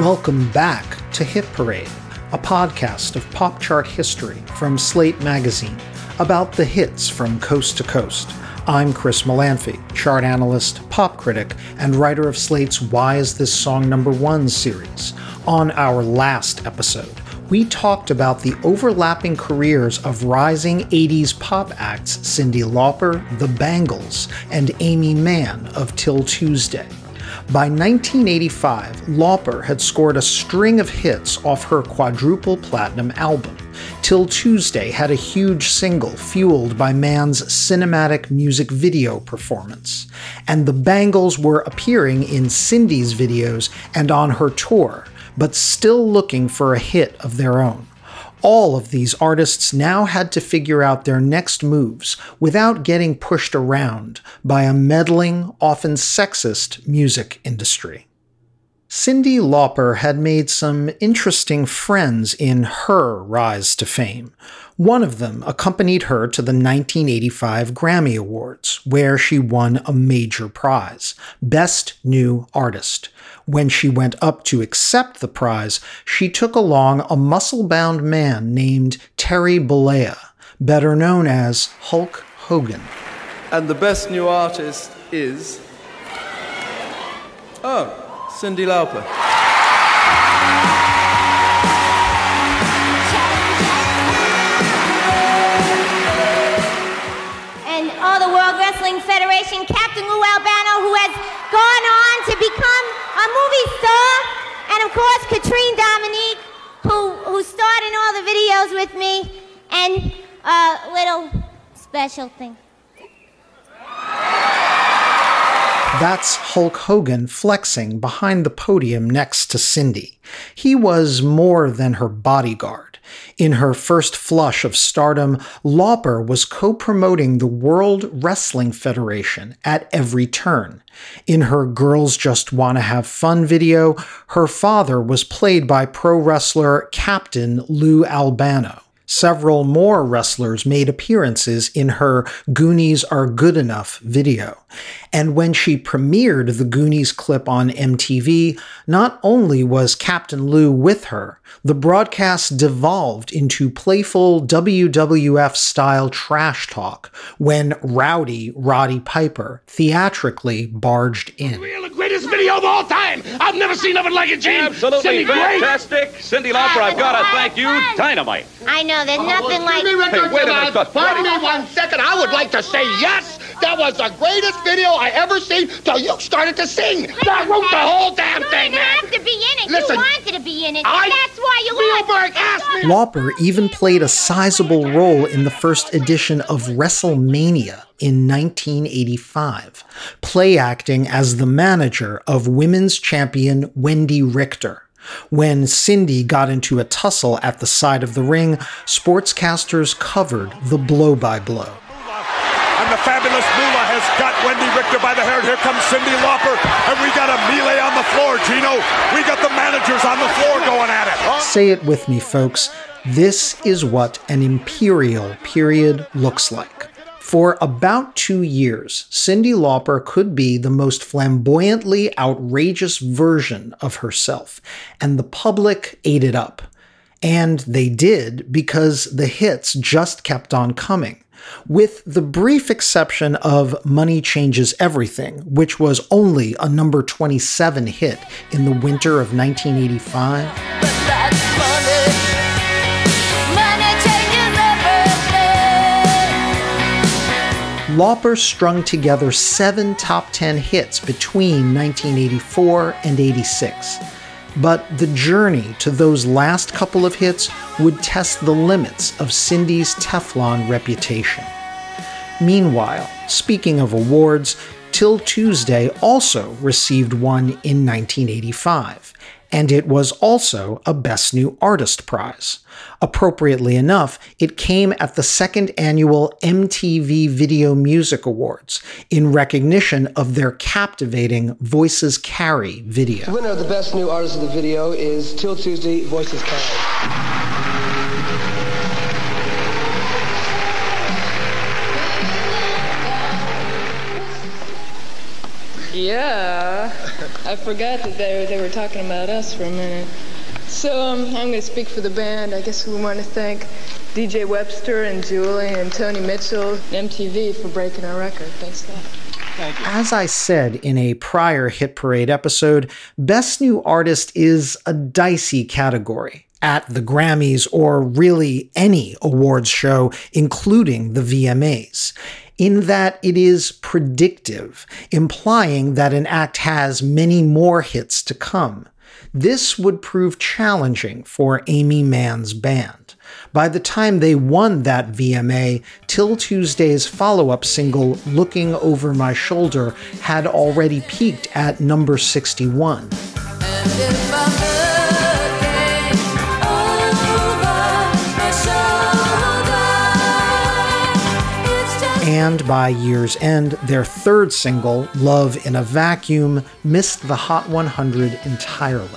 Welcome back to Hit Parade, a podcast of pop chart history from Slate Magazine about the hits from coast to coast. I'm Chris Molanphy, chart analyst, pop critic, and writer of Slate's Why Is This Song Number One series. On our last episode, we talked about the overlapping careers of rising 80s pop acts Cyndi Lauper, The Bangles, and Aimee Mann of 'Til Tuesday. By 1985, Lauper had scored a string of hits off her quadruple platinum album. 'Til Tuesday had a huge single fueled by Mann's cinematic music video performance. And the Bangles were appearing in Cyndi's videos and on her tour, but still looking for a hit of their own all of these artists now had to figure out their next moves without getting pushed around by a meddling, often sexist music industry. Cyndi Lauper had made some interesting friends in her rise to fame. One of them accompanied her to the 1985 Grammy Awards, where she won a major prize Best New Artist. When she went up to accept the prize, she took along a muscle bound man named Terry Bollea, better known as Hulk Hogan. And the best new artist is. Oh. Cyndi Lauper. Course, Katrine Dominique, who, who starred in all the videos with me. And a little special thing. That's Hulk Hogan flexing behind the podium next to Cyndi. He was more than her bodyguard. In her first flush of stardom, Lauper was co promoting the World Wrestling Federation at every turn. In her Girls Just Wanna Have Fun video, her father was played by pro wrestler Captain Lou Albano. Several more wrestlers made appearances in her Goonies Are Good Enough video. And when she premiered the Goonies clip on MTV, not only was Captain Lou with her, the broadcast devolved into playful WWF style trash talk when rowdy Roddy Piper theatrically barged in. The greatest video of all time! I've never seen nothing like it, Gene! Absolutely Cyndi, fantastic! Cyndi Lauper, I've got to thank you. Dynamite! I know, there's nothing like. Hey, wait a minute, Gus. Pardon me one second. I would like to say yes. That was the greatest video I ever seen till you started to sing. That wrote the whole damn you thing, didn't man. have to be in it. Listen, you wanted to be in it. I- That's why you lost. Spielberg asked me. Lauper even played a sizable role in the first edition of WrestleMania in 1985, play acting as the manager of women's champion Wendy Richter. When Cyndi got into a tussle at the side of the ring, sportscasters covered the blow by blow. And the fabulous Moolah has got Wendy Richter by the hair. Here comes Cyndi Lauper. And we got a melee on the floor, Gino. We got the managers on the floor going at it. Say it with me, folks. This is what an imperial period looks like. For about two years, Cyndi Lauper could be the most flamboyantly outrageous version of herself, and the public ate it up. And they did because the hits just kept on coming. with the brief exception of Money Changes Everything, which was only a number 27 hit in the winter of 1985. Lauper strung together seven top 10 hits between 1984 and 86. But the journey to those last couple of hits would test the limits of Cyndi's Teflon reputation. Meanwhile, speaking of awards, 'Til Tuesday also received one in 1985 and it was also a Best New Artist prize. Appropriately enough, it came at the second annual MTV Video Music Awards in recognition of their captivating Voices Carry video. The winner of the Best New Artist of the Video is 'Til Tuesday, Voices Carry. Yeah, I forgot that they, they were talking about us for a minute. So um, I'm going to speak for the band. I guess we want to thank DJ Webster and Julie and Tony Mitchell, MTV for breaking our record. Thanks a lot. As I said in a prior Hit Parade episode, Best New Artist is a dicey category at the Grammys or really any awards show, including the VMAs in that it is predictive, implying that an act has many more hits to come. This would prove challenging for Aimee Mann's band. By the time they won that VMA, 'Til Tuesday's follow up single, Looking Over My Shoulder, had already peaked at number 61. And by year's end, their third single, Love in a Vacuum, missed the Hot 100 entirely.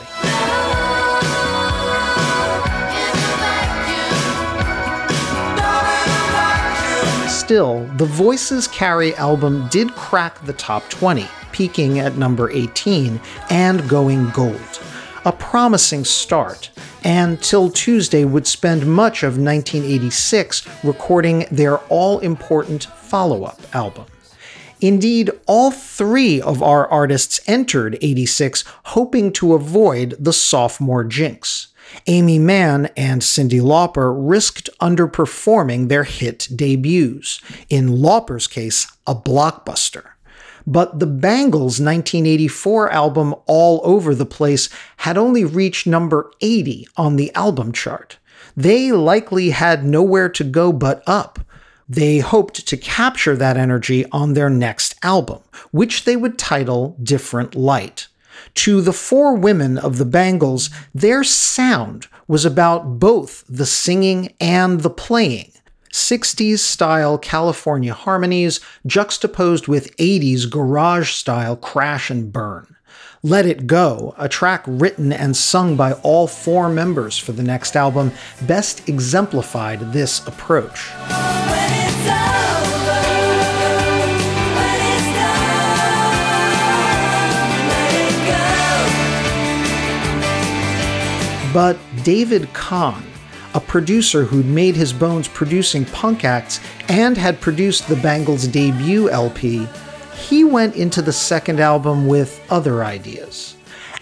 Still, the Voices Carry album did crack the top 20, peaking at number 18 and going gold. A promising start, and 'Til Tuesday would spend much of 1986 recording their all important follow up album. Indeed, all three of our artists entered 86 hoping to avoid the sophomore jinx. Aimee Mann and Cyndi Lauper risked underperforming their hit debuts, in Lauper's case, a blockbuster. But the Bangles' 1984 album All Over the Place had only reached number 80 on the album chart. They likely had nowhere to go but up. They hoped to capture that energy on their next album, which they would title Different Light. To the four women of the Bangles, their sound was about both the singing and the playing. 60s style California harmonies juxtaposed with 80s garage style crash and burn. Let It Go, a track written and sung by all four members for the next album, best exemplified this approach. But David Kahne, a producer who'd made his bones producing punk acts and had produced the Bangles' debut LP, he went into the second album with other ideas.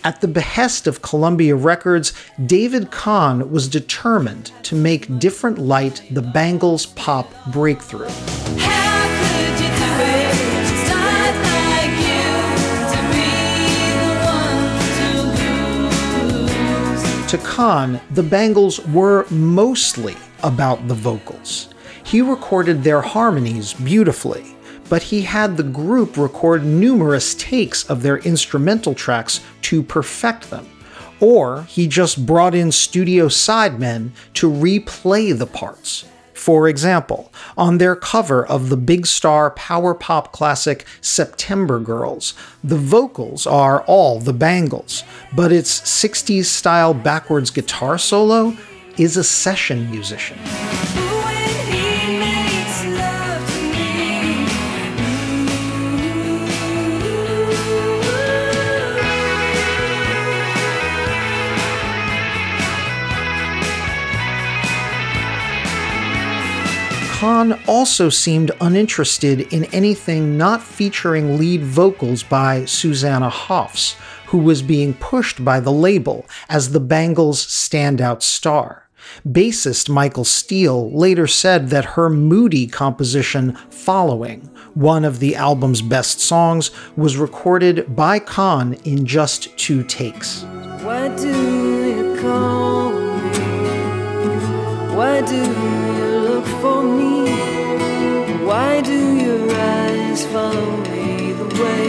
At the behest of Columbia Records, David Kahne was determined to make Different Light the Bangles' pop breakthrough. To Kahne, the Bangles were mostly about the vocals. He recorded their harmonies beautifully, but he had the group record numerous takes of their instrumental tracks to perfect them. Or he just brought in studio sidemen to replay the parts. For example, on their cover of the big star power pop classic September Girls, the vocals are all the Bangles, but its 60s style backwards guitar solo is a session musician. Kahne also seemed uninterested in anything not featuring lead vocals by Susanna Hoffs, who was being pushed by the label as the Bangles' standout star. Bassist Michael Steele later said that her moody composition, Following, one of the album's best songs, was recorded by Kahne in just two takes. Do you call me? Do Why do your eyes follow me the way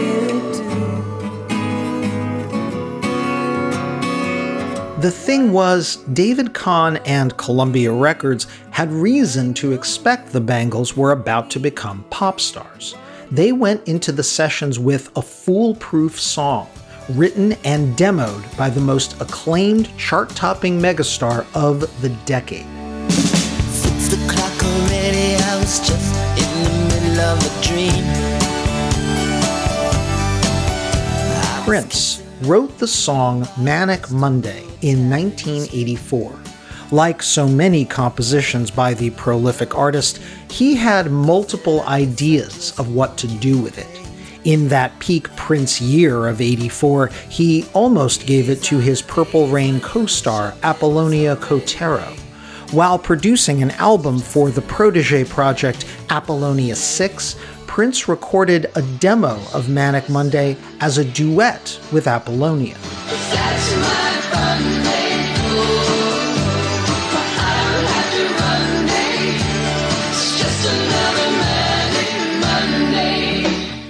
The thing was, David Kahne and Columbia Records had reason to expect the Bangles were about to become pop stars. They went into the sessions with a foolproof song, written and demoed by the most acclaimed chart topping megastar of the decade. Six o'clock already, I was just in the middle of a dream. Prince wrote the song Manic Monday in 1984. Like so many compositions by the prolific artist, he had multiple ideas of what to do with it. In that peak Prince year of 84, he almost gave it to his Purple Rain co star Apollonia Kotero. While producing an album for the protege project Apollonia 6, Prince recorded a demo of Manic Monday as a duet with Apollonia.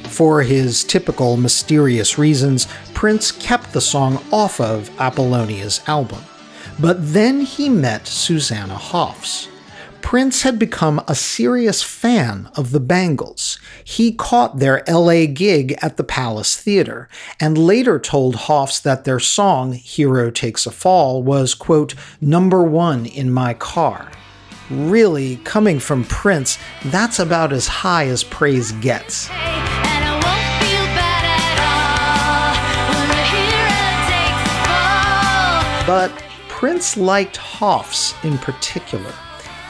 For his typical mysterious reasons, Prince kept the song off of Apollonia's album. But then he met Susanna Hoffs. Prince had become a serious fan of the Bangles. He caught their LA gig at the Palace Theater and later told Hoffs that their song, Hero Takes a Fall, was, quote, number one in my car. Really, coming from Prince, that's about as high as praise gets. But Prince liked Hoffs in particular.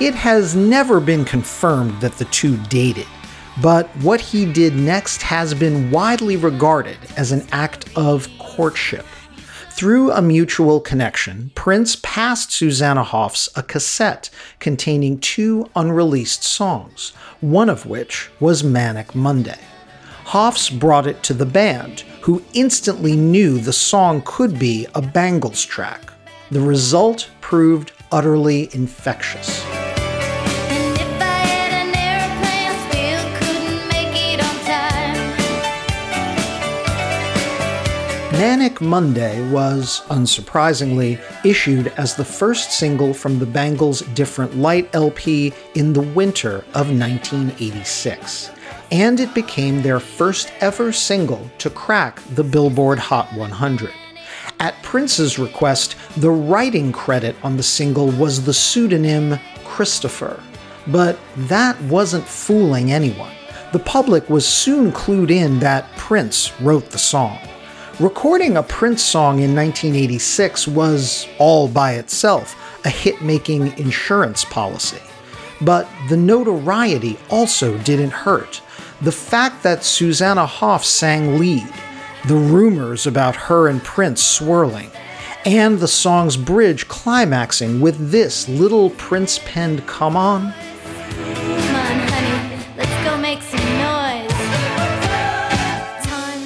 It has never been confirmed that the two dated, but what he did next has been widely regarded as an act of courtship. Through a mutual connection, Prince passed Susanna Hoffs a cassette containing two unreleased songs, one of which was Manic Monday. Hoffs brought it to the band, who instantly knew the song could be a Bangles track. The result proved utterly infectious. Manic Monday was, unsurprisingly, issued as the first single from the Bangles' Different Light LP in the winter of 1986, and it became their first ever single to crack the Billboard Hot 100. At Prince's request, the writing credit on the single was the pseudonym Christopher, but that wasn't fooling anyone. The public was soon clued in that Prince wrote the song. Recording a Prince song in 1986 was, all by itself, a hit making insurance policy. But the notoriety also didn't hurt. The fact that Susanna Hoff sang lead, the rumors about her and Prince swirling, and the song's bridge climaxing with this little Prince penned come on. Come on, honey, let's go make some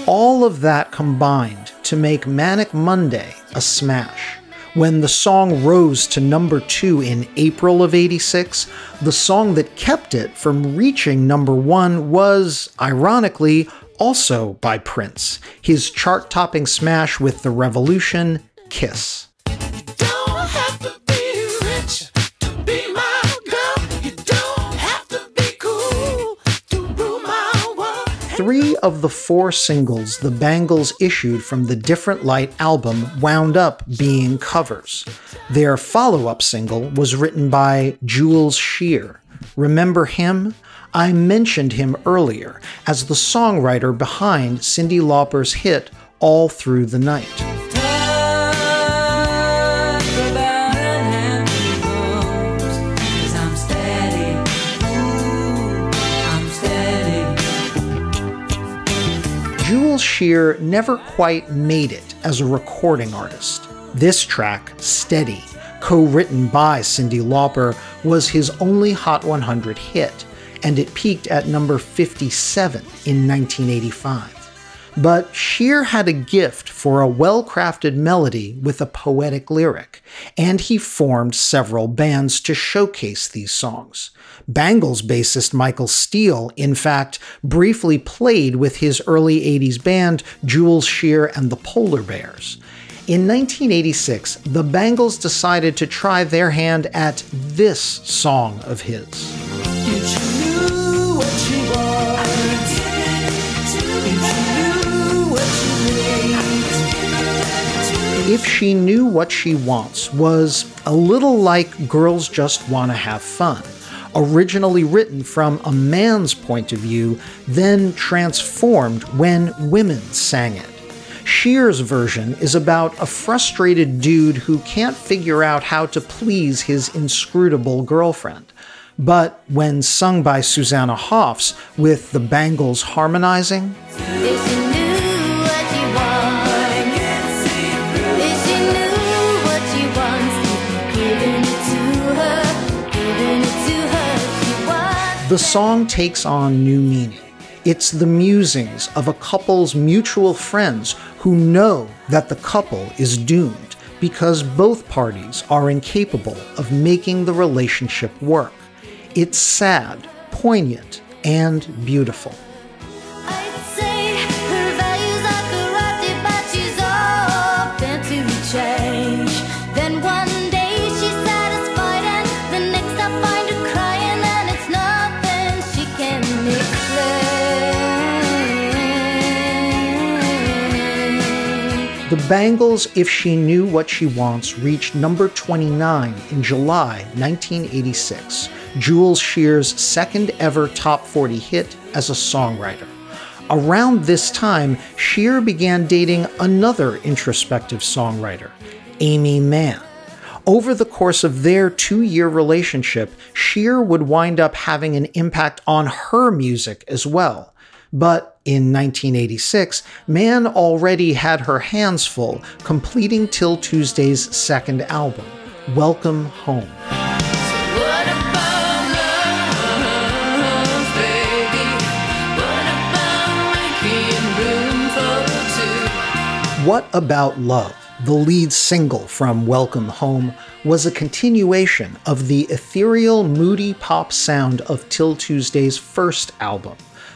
all of that combined to make Manic Monday a smash. When the song rose to number two in April of 86, the song that kept it from reaching number one was, ironically, also by Prince, his chart topping smash with The Revolution, Kiss. Three of the four singles the Bangles issued from the Different Light album wound up being covers. Their follow up single was written by Jules Shear. Remember him? I mentioned him earlier as the songwriter behind Cyndi Lauper's hit All Through the Night. Jules Shear never quite made it as a recording artist. This track, Steady, co written by Cyndi Lauper, was his only Hot 100 hit, and it peaked at number 57 in 1985. But Shear had a gift for a well crafted melody with a poetic lyric, and he formed several bands to showcase these songs. Bangles bassist Michael Steele, in fact, briefly played with his early 80s band Jules Shear and the Polar Bears. In 1986, the Bangles decided to try their hand at this song of his. If She Knew What She Wants was a little like Girls Just Wanna Have Fun, originally written from a man's point of view, then transformed when women sang it. Shear's version is about a frustrated dude who can't figure out how to please his inscrutable girlfriend. But when sung by Susanna Hoffs with the Bangles harmonizing, the song takes on new meaning. It's the musings of a couple's mutual friends who know that the couple is doomed because both parties are incapable of making the relationship work. It's sad, poignant, and beautiful. Bangles' If She Knew What She Wants reached number 29 in July 1986, Jules Shear's second ever top 40 hit as a songwriter. Around this time, Shear began dating another introspective songwriter, Aimee Mann. Over the course of their two year relationship, Shear would wind up having an impact on her music as well. But in 1986, Mann already had her hands full, completing 'Til Tuesday's second album, Welcome Home. What About Love, the lead single from Welcome Home, was a continuation of the ethereal, moody pop sound of 'Til Tuesday's first album.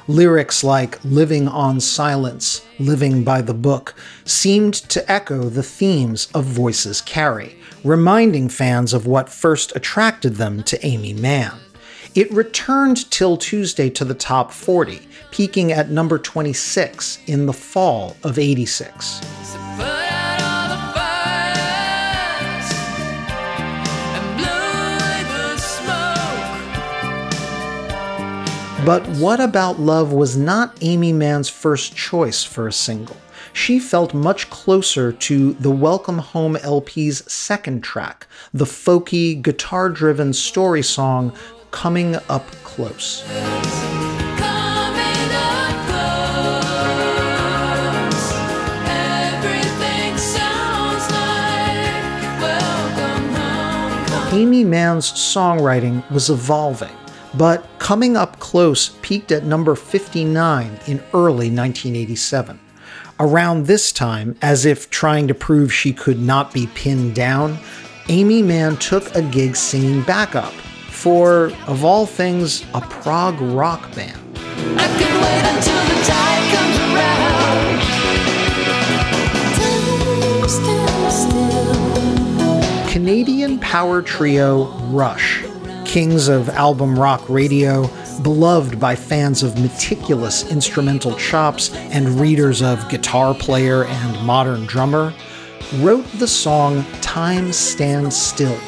Lyrics like living on silence, living by the book seemed to echo the themes of Voices Carry, reminding fans of what first attracted them to Aimee Mann. It returned 'Til Tuesday to the top 40, peaking at number 26 in the fall of 86. But What About Love was not Aimee Mann's first choice for a single. She felt much closer to the Welcome Home LP's second track, the folky, guitar driven story song Coming Up Close. Aimee Mann's songwriting was evolving but Coming Up Close peaked at number 59 in early 1987. Around this time, as if trying to prove she could not be pinned down, Aimee Mann took a gig singing backup for, of all things, a prog rock band. Canadian power trio Rush kings of album rock radio, beloved by fans of meticulous instrumental chops and readers of Guitar Player and Modern Drummer, wrote the song Time Stands Still,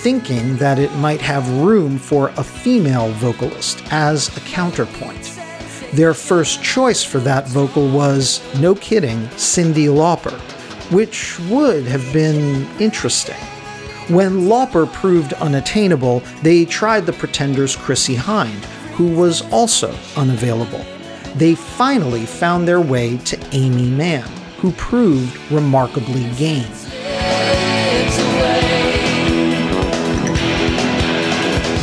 thinking that it might have room for a female vocalist as a counterpoint. Their first choice for that vocal was, no kidding, Cyndi Lauper, which would have been interesting. When Lauper proved unattainable, they tried the Pretenders' Chrissie Hynde, who was also unavailable. they finally found their way to Aimee Mann, who proved remarkably game.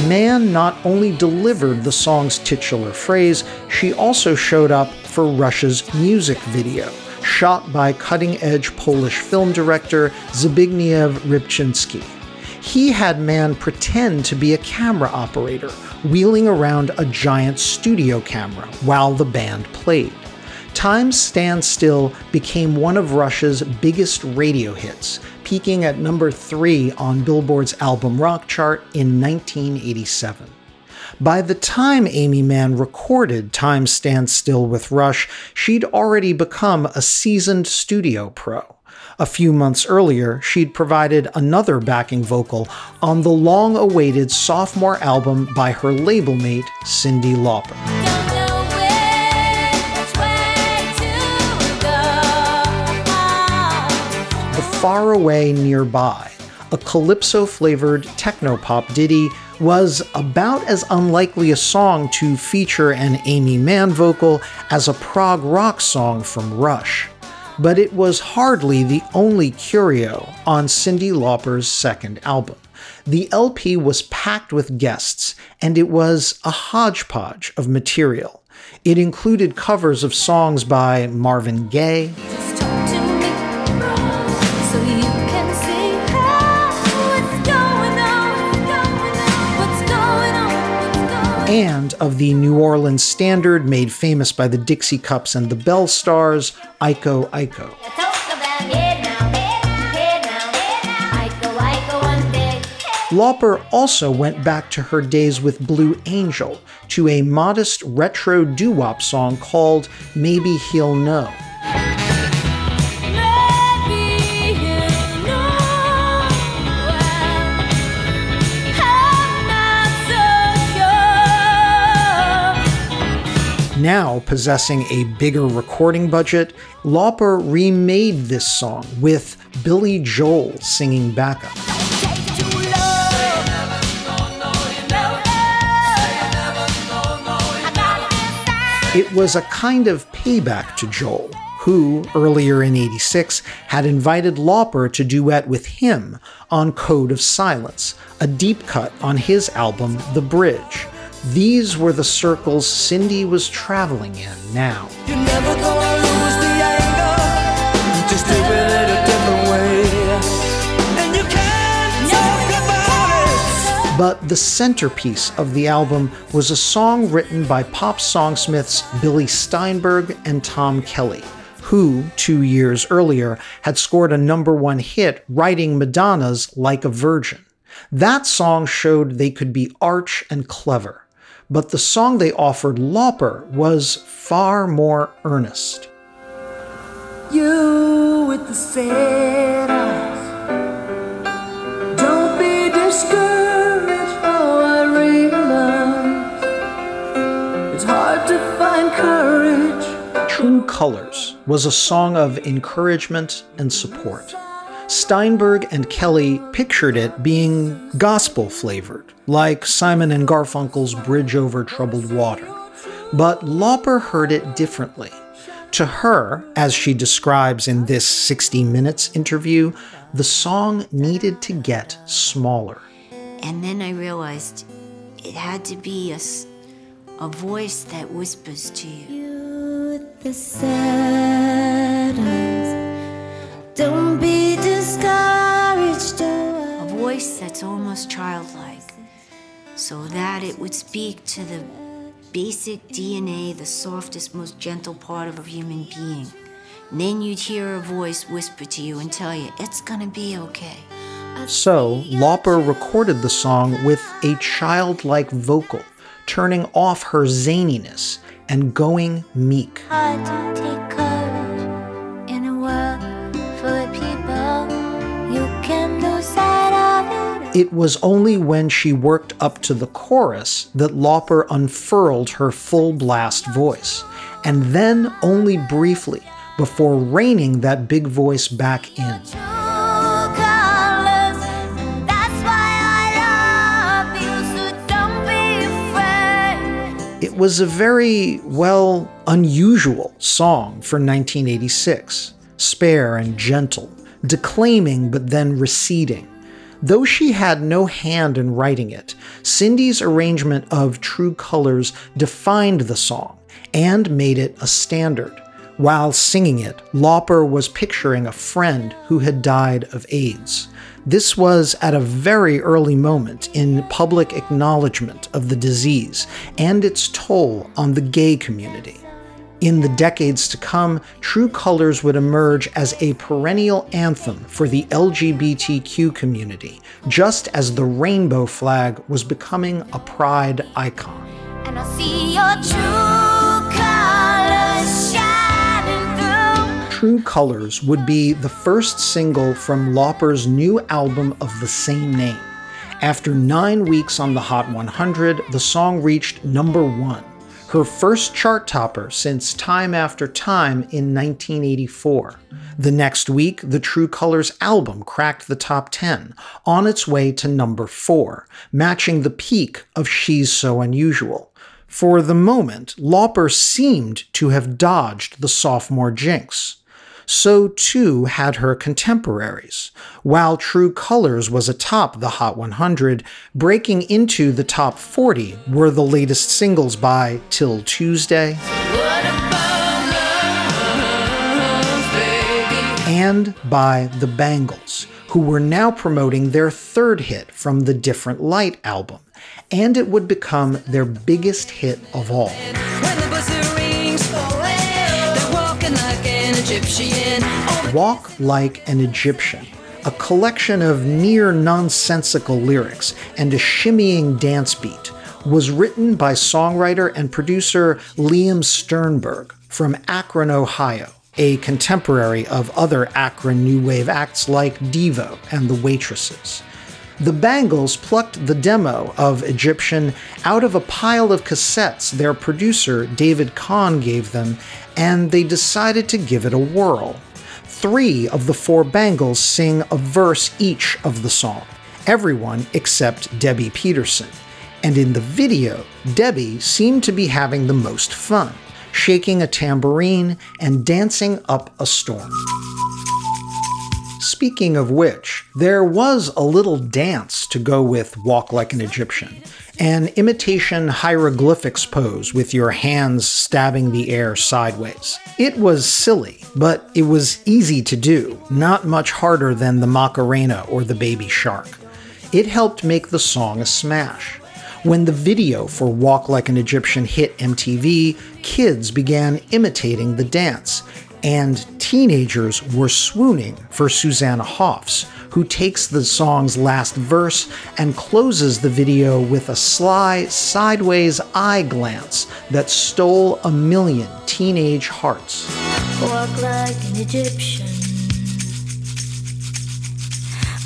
Mann not only delivered the song's titular phrase, she also showed up for Rush's music video, shot by cutting edge Polish film director Zbigniew Rybczynski. He had Mann pretend to be a camera operator, wheeling around a giant studio camera while the band played. Time Stand Still became one of Rush's biggest radio hits, peaking at number three on Billboard's album rock chart in 1987. By the time Aimee Mann recorded Time Stand Still with Rush, she'd already become a seasoned studio pro. A few months earlier, she'd provided another backing vocal on the long awaited sophomore album by her label mate, Cyndi Lauper. The Far Away Nearby, a calypso flavored technopop ditty, was about as unlikely a song to feature an Aimee Mann vocal as a prog rock song from Rush. But it was hardly the only curio on Cyndi Lauper's second album. The LP was packed with guests, and it was a hodgepodge of material. It included covers of songs by Marvin Gaye, and of the New Orleans standard made famous by the Dixie Cups and the Belle Stars, Iko Iko. Lauper also went back to her days with Blue Angel to a modest retro doo wop song called Maybe He'll Know. Now possessing a bigger recording budget, Lauper remade this song with Billy Joel singing backup. It was a kind of payback to Joel, who, earlier in 86, had invited Lauper to duet with him on Code of Silence, a deep cut on his album The Bridge. These were the circles Cyndi was traveling in now. But the centerpiece of the album was a song written by pop songsmiths Billy Steinberg and Tom Kelly, who, two years earlier, had scored a number one hit writing Madonna's Like a Virgin. That song showed they could be arch and clever but the song they offered Lauper was far more earnest. You with the sad eyes. Don't be discouraged, oh, I realize it's hard to find courage. True Colors was a song of encouragement and support. Steinberg and Kelly pictured it being gospel flavored, like Simon and Garfunkel's Bridge Over Troubled Water. But Lauper heard it differently. To her, as she describes in this 60 Minutes interview, the song needed to get smaller. And then I realized it had to be a, a voice that whispers to you. you the don't be discouraged. A voice that's almost childlike, so that it would speak to the basic DNA, the softest, most gentle part of a human being. And then you'd hear a voice whisper to you and tell you, it's gonna be okay. So, Lauper recorded the song with a childlike vocal, turning off her zaniness and going meek. It was only when she worked up to the chorus that Lauper unfurled her full blast voice, and then only briefly before reining that big voice back in. It was a very, well, unusual song for 1986. Spare and gentle, declaiming but then receding. Though she had no hand in writing it, Cyndi's arrangement of True Colors defined the song and made it a standard. While singing it, Lauper was picturing a friend who had died of AIDS. This was at a very early moment in public acknowledgement of the disease and its toll on the gay community. In the decades to come, True Colors would emerge as a perennial anthem for the LGBTQ community, just as the rainbow flag was becoming a pride icon. True Colors would be the first single from Lauper's new album of the same name. After nine weeks on the Hot 100, the song reached number one her first chart topper since Time After Time in 1984. The next week, the True Colors album cracked the top 10, on its way to number 4, matching the peak of She's So Unusual. For the moment, Lauper seemed to have dodged the sophomore jinx so too had her contemporaries. While True Colors was atop the Hot 100, breaking into the top 40 were the latest singles by 'Til Tuesday. and by the Bangles, who were now promoting their third hit from the Different Light album, and it would become their biggest hit of all. Oh, Walk Like an Egyptian, a collection of near nonsensical lyrics and a shimmying dance beat, was written by songwriter and producer Liam Sternberg from Akron, Ohio, a contemporary of other Akron new wave acts like Devo and the Waitresses. The Bangles plucked the demo of Egyptian out of a pile of cassettes their producer David Kahne gave them, and they decided to give it a whirl. Three of the four Bangles sing a verse each of the song, everyone except Debbi Peterson. And in the video, Debbi seemed to be having the most fun, shaking a tambourine and dancing up a storm. Speaking of which, there was a little dance to go with Walk Like an Egyptian, an imitation hieroglyphics pose with your hands stabbing the air sideways. It was silly, but it was easy to do, not much harder than the Macarena or the Baby Shark. It helped make the song a smash. When the video for Walk Like an Egyptian hit MTV, kids began imitating the dance, and teenagers were swooning for Susanna Hoffs, who takes the song's last verse and closes the video with a sly, sideways eye glance that stole a million teenage hearts. Walk like an Egyptian.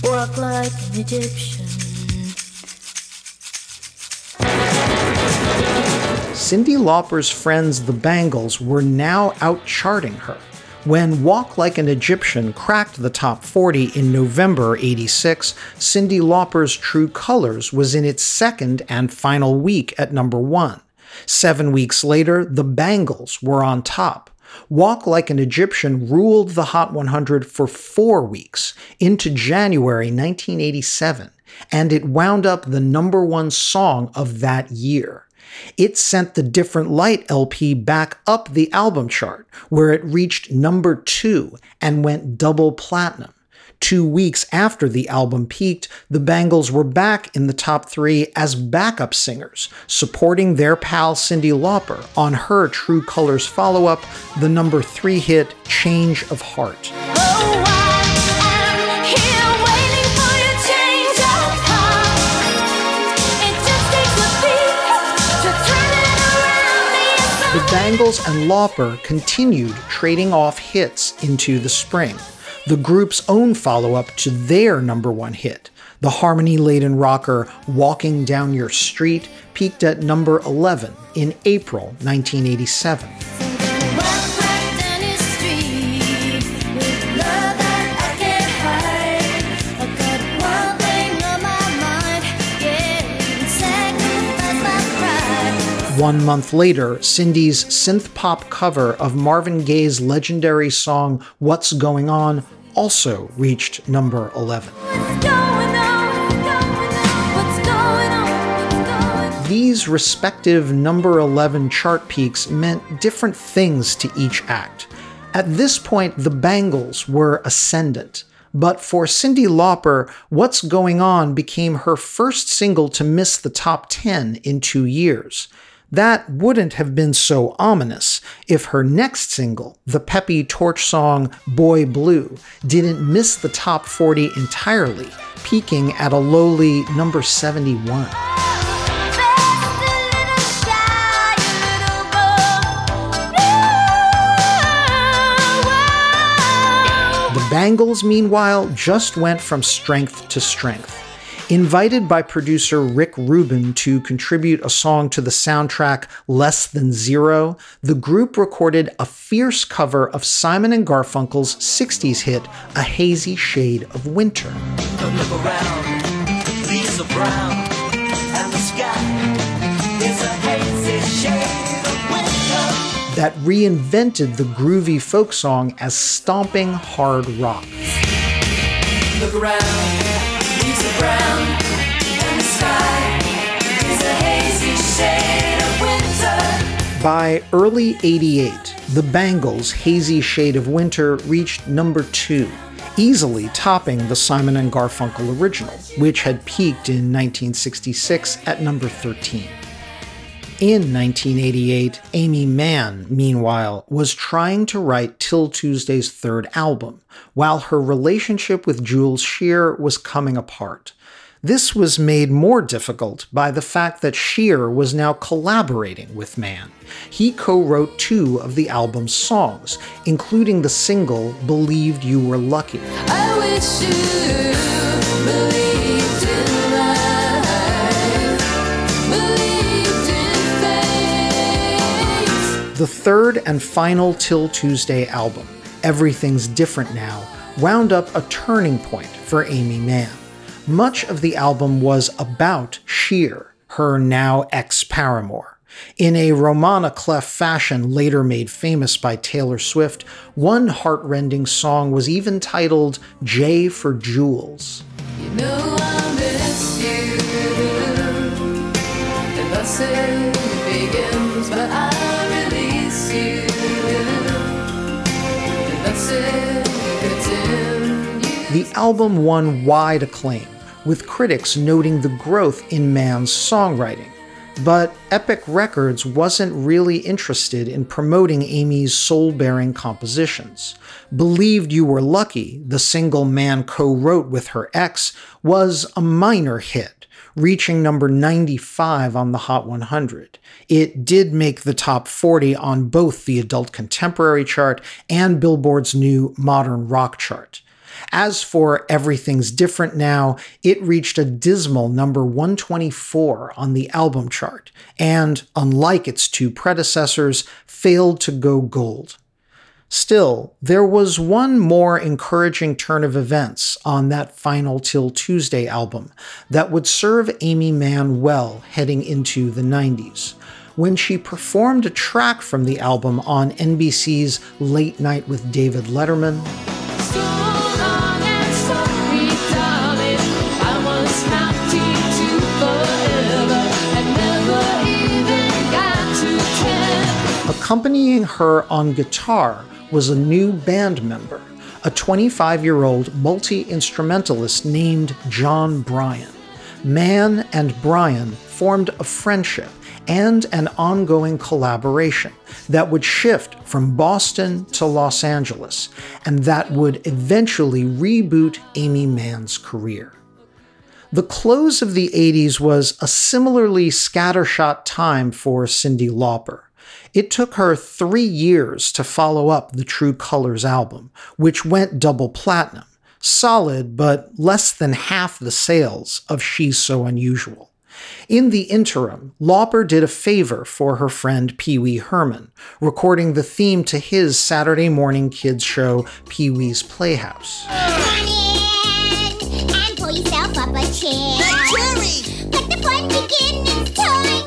Walk like an Egyptian. Cyndi Lauper's friends, the Bangles, were now out charting her. When Walk Like an Egyptian cracked the top 40 in November 86, Cyndi Lauper's True Colors was in its second and final week at number one. Seven weeks later, the Bangles were on top. Walk Like an Egyptian ruled the Hot 100 for four weeks into January 1987, and it wound up the number one song of that year. It sent the Different Light LP back up the album chart, where it reached number two and went double platinum. Two weeks after the album peaked, the Bangles were back in the top three as backup singers, supporting their pal Cyndi Lauper on her True Colors follow up, the number three hit Change of Heart. Oh, The Bangles and Lauper continued trading off hits into the spring. The group's own follow up to their number one hit, the harmony laden rocker Walking Down Your Street, peaked at number 11 in April 1987. One month later, Cyndi's synth pop cover of Marvin Gaye's legendary song What's Going On also reached number 11. These respective number 11 chart peaks meant different things to each act. At this point, the Bangles were ascendant. But for Cyndi Lauper, What's Going On became her first single to miss the top 10 in two years. That wouldn't have been so ominous if her next single, the peppy torch song Boy Blue, didn't miss the top 40 entirely, peaking at a lowly number 71. The Bangles, meanwhile, just went from strength to strength. Invited by producer Rick Rubin to contribute a song to the soundtrack Less Than Zero, the group recorded a fierce cover of Simon and Garfunkel's 60s hit, A Hazy Shade of Winter. Around, that reinvented the groovy folk song as stomping hard rock. By early 88, the Bangles' Hazy Shade of Winter reached number two, easily topping the Simon and Garfunkel original, which had peaked in 1966 at number 13. In 1988, Aimee Mann, meanwhile, was trying to write 'Til Tuesday's third album, while her relationship with Jules Shear was coming apart. This was made more difficult by the fact that Shear was now collaborating with Mann. He co wrote two of the album's songs, including the single Believed You Were Lucky. The third and final 'Til Tuesday album, Everything's Different Now, wound up a turning point for Aimee Mann. Much of the album was about Shear, her now ex paramour. In a roman à clef fashion later made famous by Taylor Swift, one heartrending song was even titled J for Jules. You know The album won wide acclaim, with critics noting the growth in Mann's songwriting. But Epic Records wasn't really interested in promoting Aimee's soul bearing compositions. Believed You Were Lucky, the single Mann co wrote with her ex, was a minor hit, reaching number 95 on the Hot 100. It did make the top 40 on both the Adult Contemporary chart and Billboard's new Modern Rock chart. As for Everything's Different Now, it reached a dismal number 124 on the album chart, and, unlike its two predecessors, failed to go gold. Still, there was one more encouraging turn of events on that final 'Til Tuesday album that would serve Aimee Mann well heading into the 90s when she performed a track from the album on NBC's Late Night with David Letterman. Accompanying her on guitar was a new band member, a 25 year old multi instrumentalist named Jon Brion. Mann and Brion formed a friendship and an ongoing collaboration that would shift from Boston to Los Angeles and that would eventually reboot Aimee Mann's career. The close of the 80s was a similarly scattershot time for Cyndi Lauper. It took her three years to follow up the True Colors album, which went double platinum, solid but less than half the sales of She's So Unusual. In the interim, Lauper did a favor for her friend Pee Wee Herman, recording the theme to his Saturday morning kids show, Pee Wee's Playhouse. And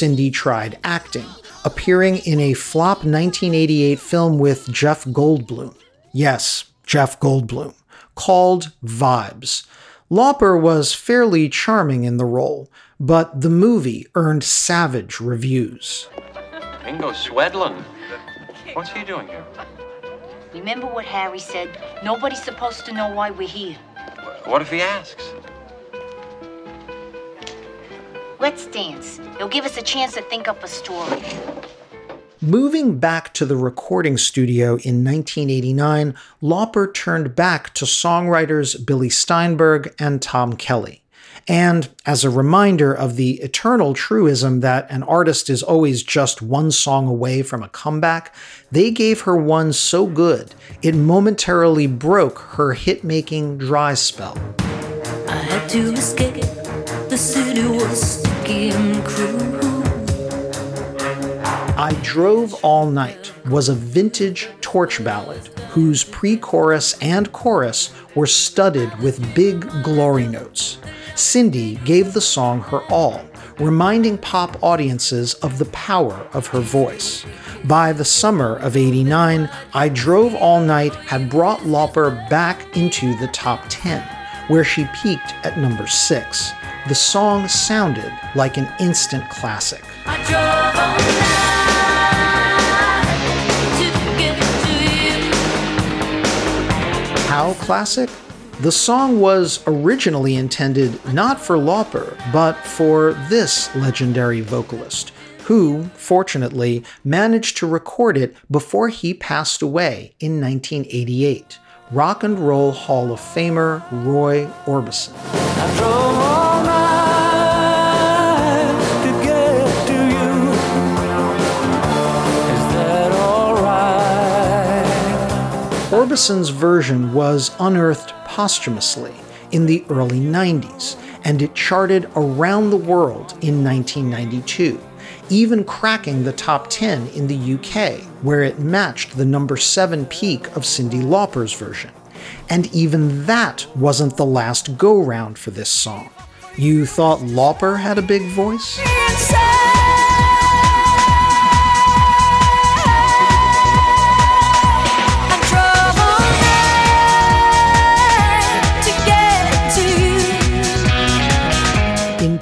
Cyndi tried acting, appearing in a flop 1988 film with Jeff Goldblum. Yes, Jeff Goldblum, called Vibes. Lauper was fairly charming in the role, but the movie earned savage reviews. Ingo Swedlund. What's he doing here? Remember what Harry said? Nobody's supposed to know why we're here. What if he asks? Let's dance. It'll give us a chance to think up a story. Moving back to the recording studio in 1989, Lauper turned back to songwriters Billy Steinberg and Tom Kelly. And as a reminder of the eternal truism that an artist is always just one song away from a comeback, they gave her one so good it momentarily broke her hit making dry spell. I Drove All Night was a vintage torch ballad whose pre chorus and chorus were studded with big glory notes. Cyndi gave the song her all, reminding pop audiences of the power of her voice. By the summer of 89, I Drove All Night had brought Lauper back into the top 10, where she peaked at number 6. The song sounded like an instant classic. How classic? The song was originally intended not for Lauper, but for this legendary vocalist, who, fortunately, managed to record it before he passed away in 1988. Rock and Roll Hall of Famer Roy Orbison. Orbison's version was unearthed posthumously in the early 90s, and it charted around the world in 1992, even cracking the top 10 in the UK, where it matched the number 7 peak of Cyndi Lauper's version. And even that wasn't the last go round for this song. You thought Lauper had a big voice?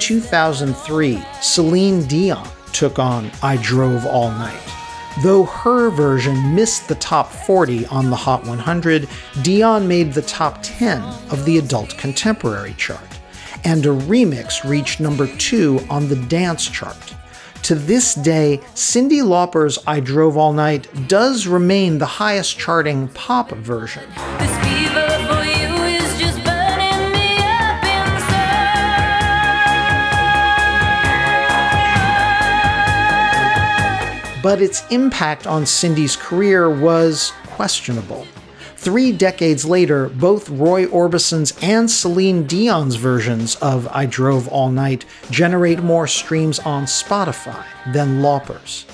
2003, Celine Dion took on I Drove All Night. Though her version missed the top 40 on the Hot 100, Dion made the top 10 of the adult contemporary chart, and a remix reached number 2 on the dance chart. To this day, Cyndi Lauper's I Drove All Night does remain the highest charting pop version. But its impact on Cyndi's career was questionable. Three decades later, both Roy Orbison's and Celine Dion's versions of I Drove All Night generate more streams on Spotify than Lauper's.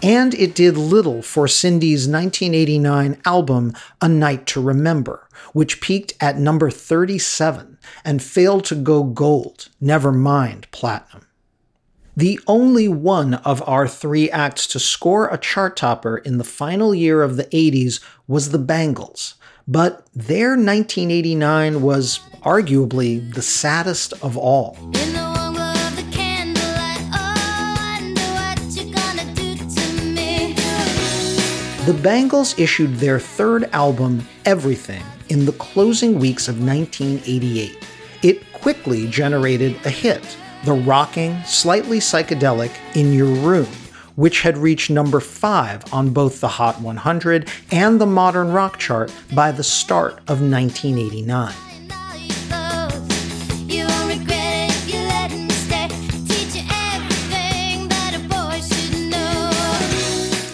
And it did little for Cyndi's 1989 album A Night to Remember, which peaked at number 37 and failed to go gold, never mind platinum. The only one of our three acts to score a chart topper in the final year of the 80s was the Bangles, but their 1989 was arguably the saddest of all. The Bangles issued their third album, Everything, in the closing weeks of 1988. It quickly generated a hit the rocking, slightly psychedelic In Your Room, which had reached number 5 on both the Hot 100 and the Modern Rock chart by the start of 1989.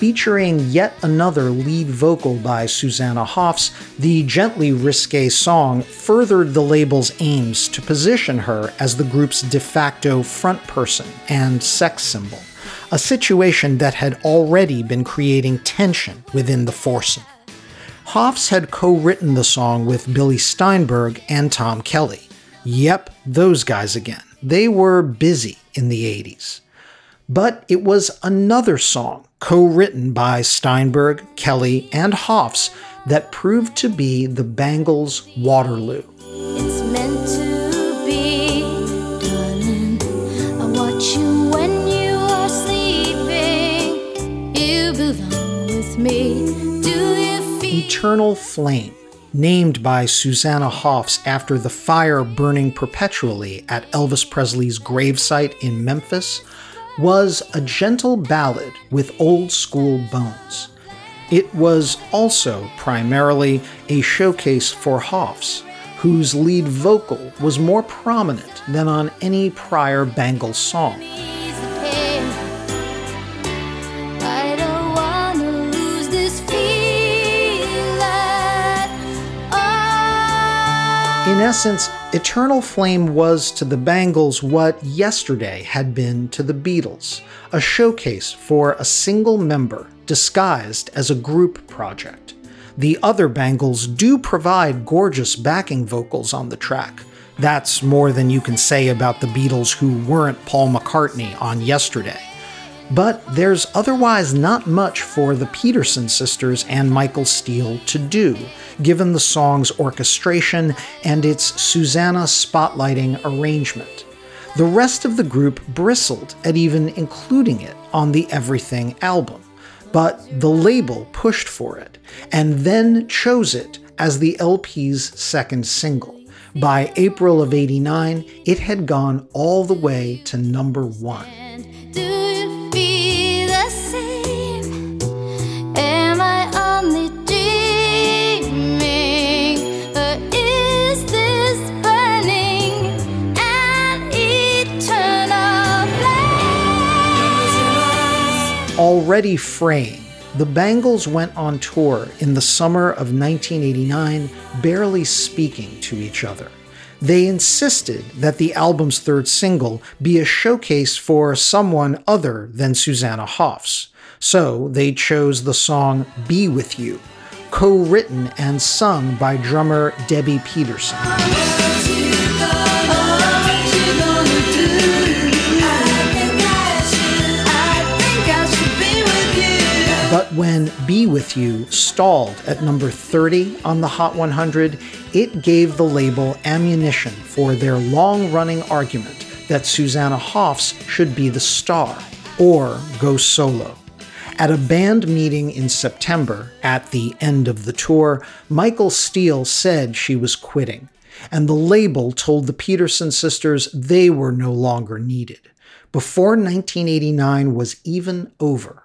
Featuring yet another lead vocal by Susanna Hoffs, the gently risque song furthered the label's aims to position her as the group's de facto front person and sex symbol, a situation that had already been creating tension within the foursome. Hoffs had co written the song with Billy Steinberg and Tom Kelly. Yep, those guys again. They were busy in the 80s. But it was another song, co written by Steinberg, Kelly, and Hoffs, that proved to be the Bangles' Waterloo. It's meant to be, darling. I watch you when you are sleeping. You belong with me. Do you feel? Eternal Flame, named by Susanna Hoffs after the fire burning perpetually at Elvis Presley's gravesite in Memphis, was a gentle ballad with old school bones. It was also primarily a showcase for Hoffs, whose lead vocal was more prominent than on any prior Bangles song. In essence, Eternal Flame was to the Bangles what Yesterday had been to the Beatles a showcase for a single member disguised as a group project. The other Bangles do provide gorgeous backing vocals on the track. That's more than you can say about the Beatles who weren't Paul McCartney on Yesterday. But there's otherwise not much for the Peterson sisters and Michael Steele to do, given the song's orchestration and its Susanna spotlighting arrangement. The rest of the group bristled at even including it on the Everything album, but the label pushed for it and then chose it as the LP's second single. By April of 89, it had gone all the way to number one. Already fraying, the Bangles went on tour in the summer of 1989, barely speaking to each other. They insisted that the album's third single be a showcase for someone other than Susanna Hoffs, so they chose the song Be With You, co written and sung by drummer Debbi Peterson. When Be With You stalled at number 30 on the Hot 100, it gave the label ammunition for their long running argument that Susanna Hoffs should be the star or go solo. At a band meeting in September, at the end of the tour, Michael Steele said she was quitting, and the label told the Peterson sisters they were no longer needed. Before 1989 was even over,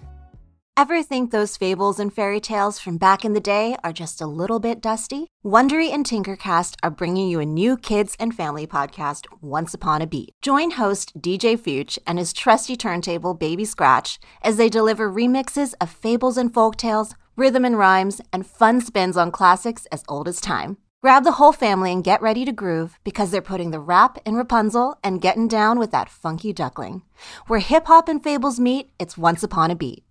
Ever think those fables and fairy tales from back in the day are just a little bit dusty? Wondery and Tinkercast are bringing you a new kids and family podcast, Once Upon a Beat. Join host DJ Fuchs and his trusty turntable Baby Scratch as they deliver remixes of fables and folktales, rhythm and rhymes, and fun spins on classics as old as time. Grab the whole family and get ready to groove because they're putting the rap in Rapunzel and getting down with that funky duckling. Where hip hop and fables meet, it's Once Upon a Beat.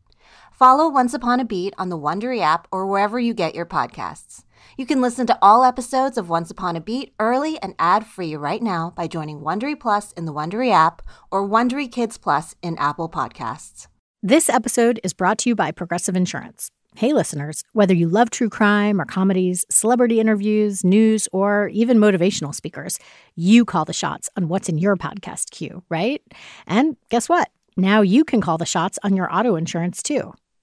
Follow Once Upon a Beat on the Wondery app or wherever you get your podcasts. You can listen to all episodes of Once Upon a Beat early and ad-free right now by joining Wondery Plus in the Wondery app or Wondery Kids Plus in Apple Podcasts. This episode is brought to you by Progressive Insurance. Hey, listeners, whether you love true crime or comedies, celebrity interviews, news, or even motivational speakers, you call the shots on what's in your podcast queue, right? And guess what? Now you can call the shots on your auto insurance too.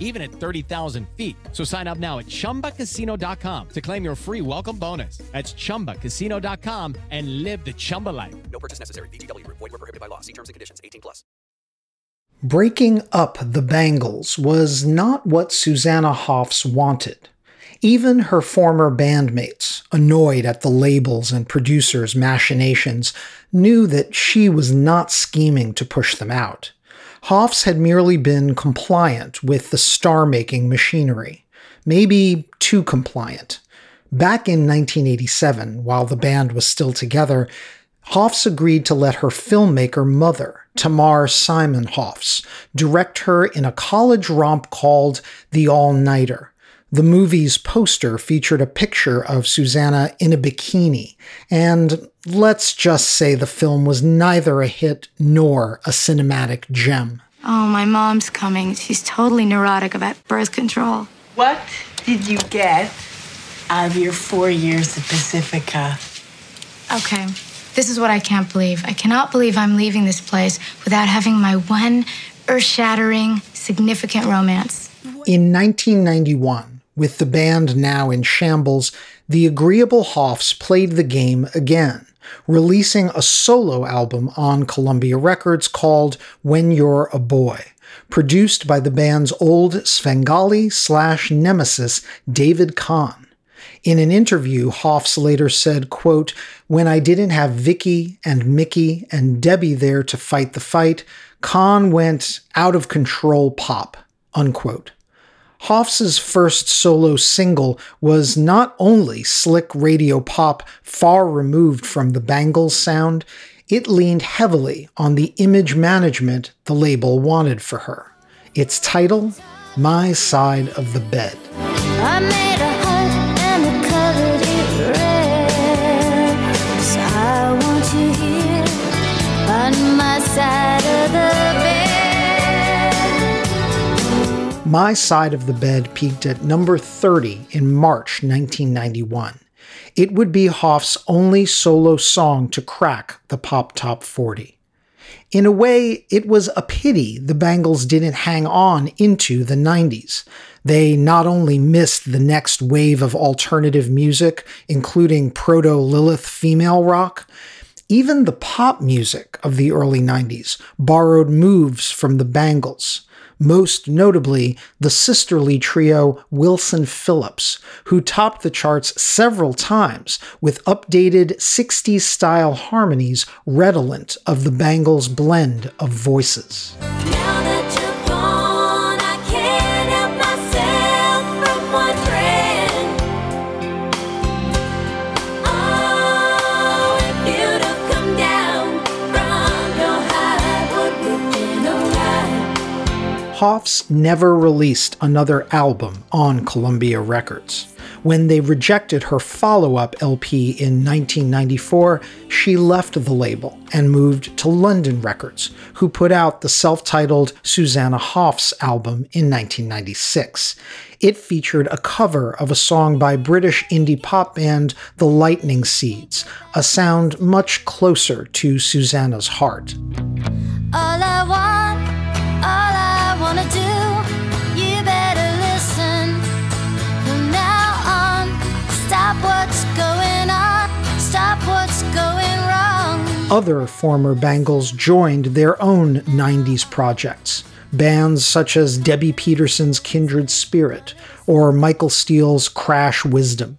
even at 30,000 feet. So sign up now at chumbacasino.com to claim your free welcome bonus. That's chumbacasino.com and live the Chumba life. No purchase necessary. VGW, void, were prohibited by law. See terms and conditions 18 plus. Breaking up the Bangles was not what Susanna Hoffs wanted. Even her former bandmates, annoyed at the labels and producers' machinations, knew that she was not scheming to push them out. Hoffs had merely been compliant with the star making machinery, maybe too compliant. Back in 1987, while the band was still together, Hoffs agreed to let her filmmaker mother, Tamar Simon Hoffs, direct her in a college romp called The All Nighter, the movie's poster featured a picture of Susanna in a bikini, and let's just say the film was neither a hit nor a cinematic gem. Oh, my mom's coming. She's totally neurotic about birth control. What did you get out of your four years at Pacifica? Okay, this is what I can't believe. I cannot believe I'm leaving this place without having my one earth shattering, significant romance. In 1991, with the band now in shambles, the Agreeable Hoffs played the game again, releasing a solo album on Columbia Records called When You're a Boy, produced by the band's old Svengali slash nemesis David Kahne. In an interview, Hoffs later said, quote, When I didn't have Vicki and Micki and Debbi there to fight the fight, Kahne went out of control pop, unquote. Hoffs's first solo single was not only slick radio pop far removed from the Bangles sound, it leaned heavily on the image management the label wanted for her. Its title, My Side of the Bed. My Side of the Bed peaked at number 30 in March 1991. It would be Hoff's only solo song to crack the pop top 40. In a way, it was a pity the Bangles didn't hang on into the 90s. They not only missed the next wave of alternative music, including proto Lilith female rock, even the pop music of the early 90s borrowed moves from the Bangles most notably the sisterly trio Wilson Phillips, who topped the charts several times with updated 60s style harmonies redolent of the Bangles' blend of voices. Hoffs never released another album on Columbia Records. When they rejected her follow up LP in 1994, she left the label and moved to London Records, who put out the self titled Susanna Hoffs album in 1996. It featured a cover of a song by British indie pop band The Lightning Seeds, a sound much closer to Susanna's heart. Other former Bangles joined their own 90s projects. Bands such as Debbi Peterson's Kindred Spirit or Michael Steele's Crash Wisdom.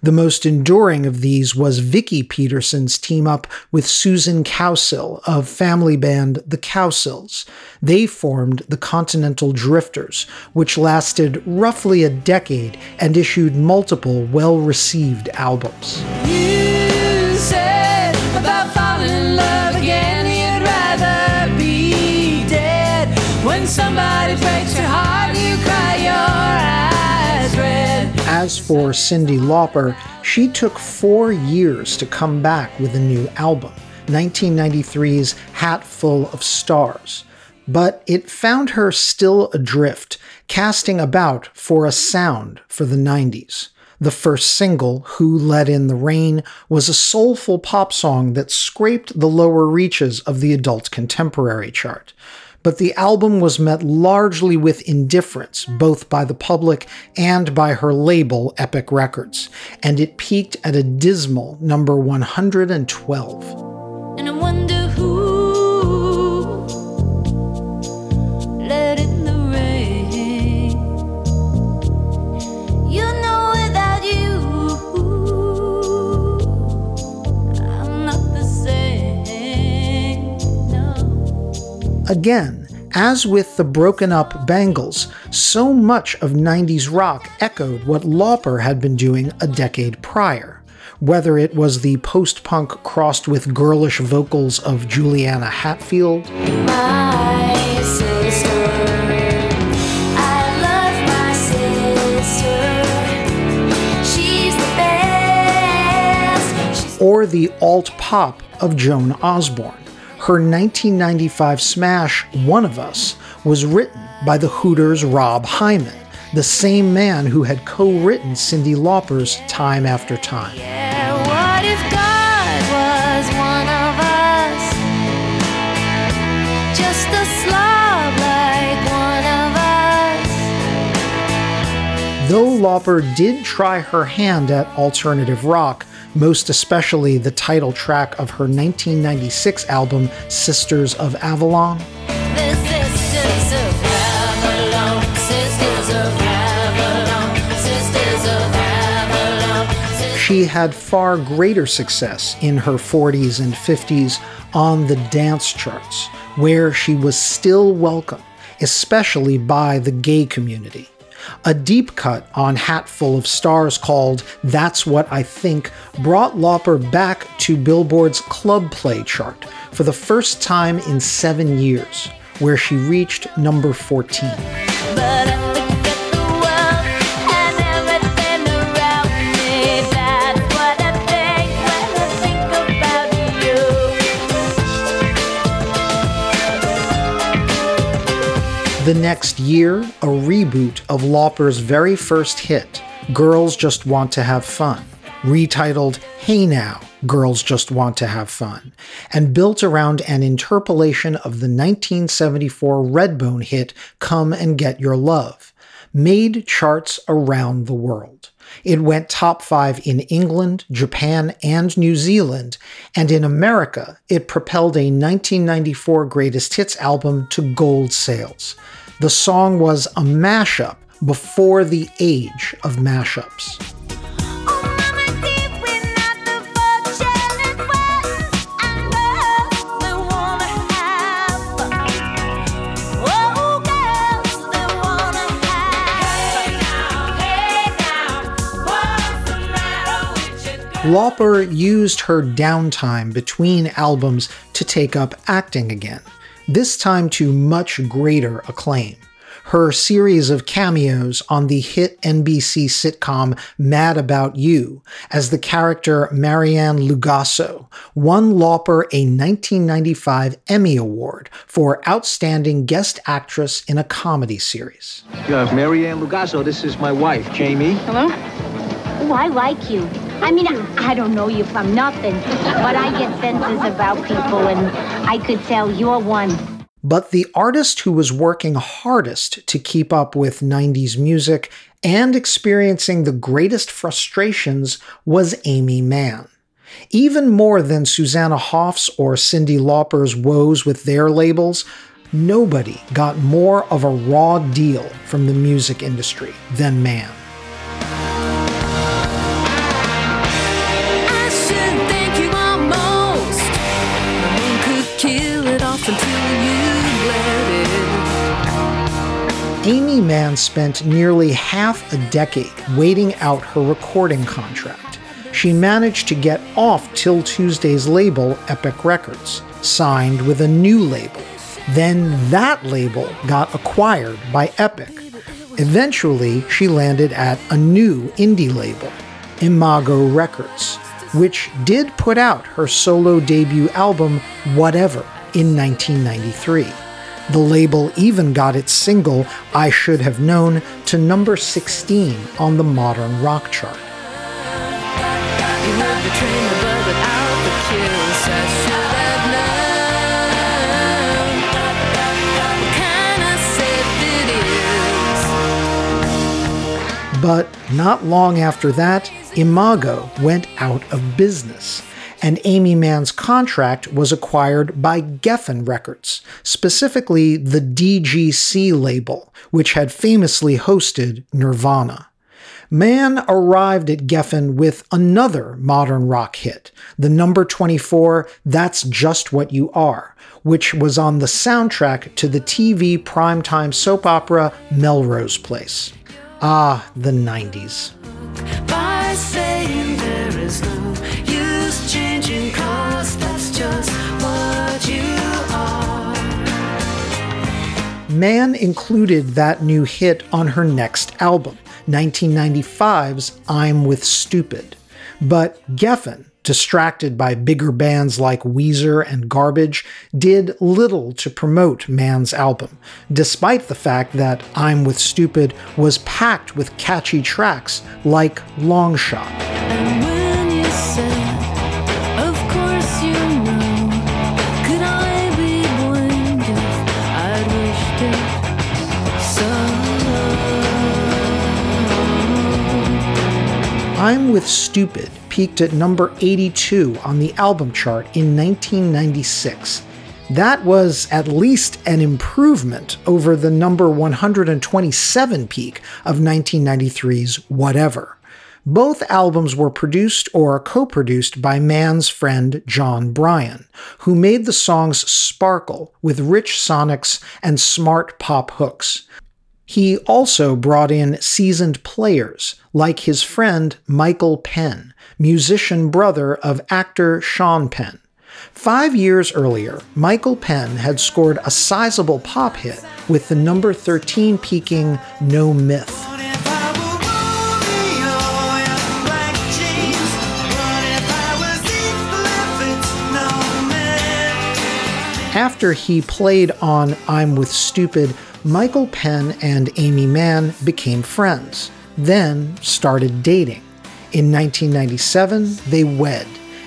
The most enduring of these was Vicki Peterson's team up with Susan Cowsill of family band The Cowsills. They formed the Continental Drifters, which lasted roughly a decade and issued multiple well received albums. As for Cyndi Lauper, she took four years to come back with a new album, 1993's Hat Full of Stars. But it found her still adrift, casting about for a sound for the 90s. The first single, Who Let In the Rain, was a soulful pop song that scraped the lower reaches of the adult contemporary chart but the album was met largely with indifference, both by the public and by her label, Epic Records, and it peaked at a dismal number 112. Again, as with the broken up Bangles, so much of 90s rock echoed what Lauper had been doing a decade prior. Whether it was the post punk crossed with girlish vocals of Juliana Hatfield. Or the alt pop of Joan Osborne. Her 1995 smash, One of Us, was written by the Hooters' Rob Hyman, the same man who had co written Cyndi Lauper's Time After Time. Yeah, Though Lauper did try her hand at alternative rock, most especially the title track of her 1996 album Sisters of Avalon. She had far greater success in her 40s and 50s on the dance charts, where she was still welcome, especially by the gay community. A deep cut on Hatful of Stars called That's What I Think brought Lauper back to Billboard's Club Play chart for the first time in seven years, where she reached number 14. The next year, a reboot of Lauper's very first hit, Girls Just Want to Have Fun, retitled Hey Now, Girls Just Want to Have Fun, and built around an interpolation of the 1974 Redbone hit Come and Get Your Love, made charts around the world. It went top five in England, Japan, and New Zealand, and in America, it propelled a 1994 greatest hits album to gold sales. The song was a mashup before the age of mashups. Lauper used her downtime between albums to take up acting again this time to much greater acclaim. Her series of cameos on the hit NBC sitcom Mad About You as the character Marianne Lugasso won Lauper a 1995 Emmy Award for Outstanding Guest Actress in a Comedy Series. Yeah, Marianne Lugasso, this is my wife, Jamie. Hello? Oh, I like you. I mean, I don't know you from nothing, but I get senses about people, and I could tell you're one. But the artist who was working hardest to keep up with 90s music and experiencing the greatest frustrations was Aimee Mann. Even more than Susanna Hoffs or Cyndi Lauper's woes with their labels, nobody got more of a raw deal from the music industry than Mann. Aimee Mann spent nearly half a decade waiting out her recording contract. She managed to get off 'Til Tuesday's label, Epic Records, signed with a new label. Then that label got acquired by Epic. Eventually, she landed at a new indie label, Imago Records, which did put out her solo debut album, Whatever, in 1993. The label even got its single, I Should Have Known, to number 16 on the modern rock chart. You heard the train, but without the kiss, I should have known. What kind of safe it is. But not long after that, Imago went out of business, and Aimee Mann's contract was acquired by Geffen Records, specifically the DGC label, which had famously hosted Nirvana. Mann arrived at Geffen with another modern rock hit, the number 24 That's Just What You Are, which was on the soundtrack to the TV primetime soap opera Melrose Place. Ah, the 90s. Mann included that new hit on her next album, 1995's I'm with Stupid. But Geffen, distracted by bigger bands like Weezer and Garbage, did little to promote Mann's album, despite the fact that I'm with Stupid was packed with catchy tracks like Long Shot. I'm with Stupid peaked at number 82 on the album chart in 1996. That was at least an improvement over the number 127 peak of 1993's Whatever. Both albums were produced or co produced by Mann's friend Jon Brion, who made the songs sparkle with rich sonics and smart pop hooks. He also brought in seasoned players like his friend Michael Penn, musician brother of actor Sean Penn. Five years earlier, Michael Penn had scored a sizable pop hit with the number 13 peaking No Myth. After he played on I'm with Stupid, Michael Penn and Aimee Mann became friends, then started dating. In 1997, they wed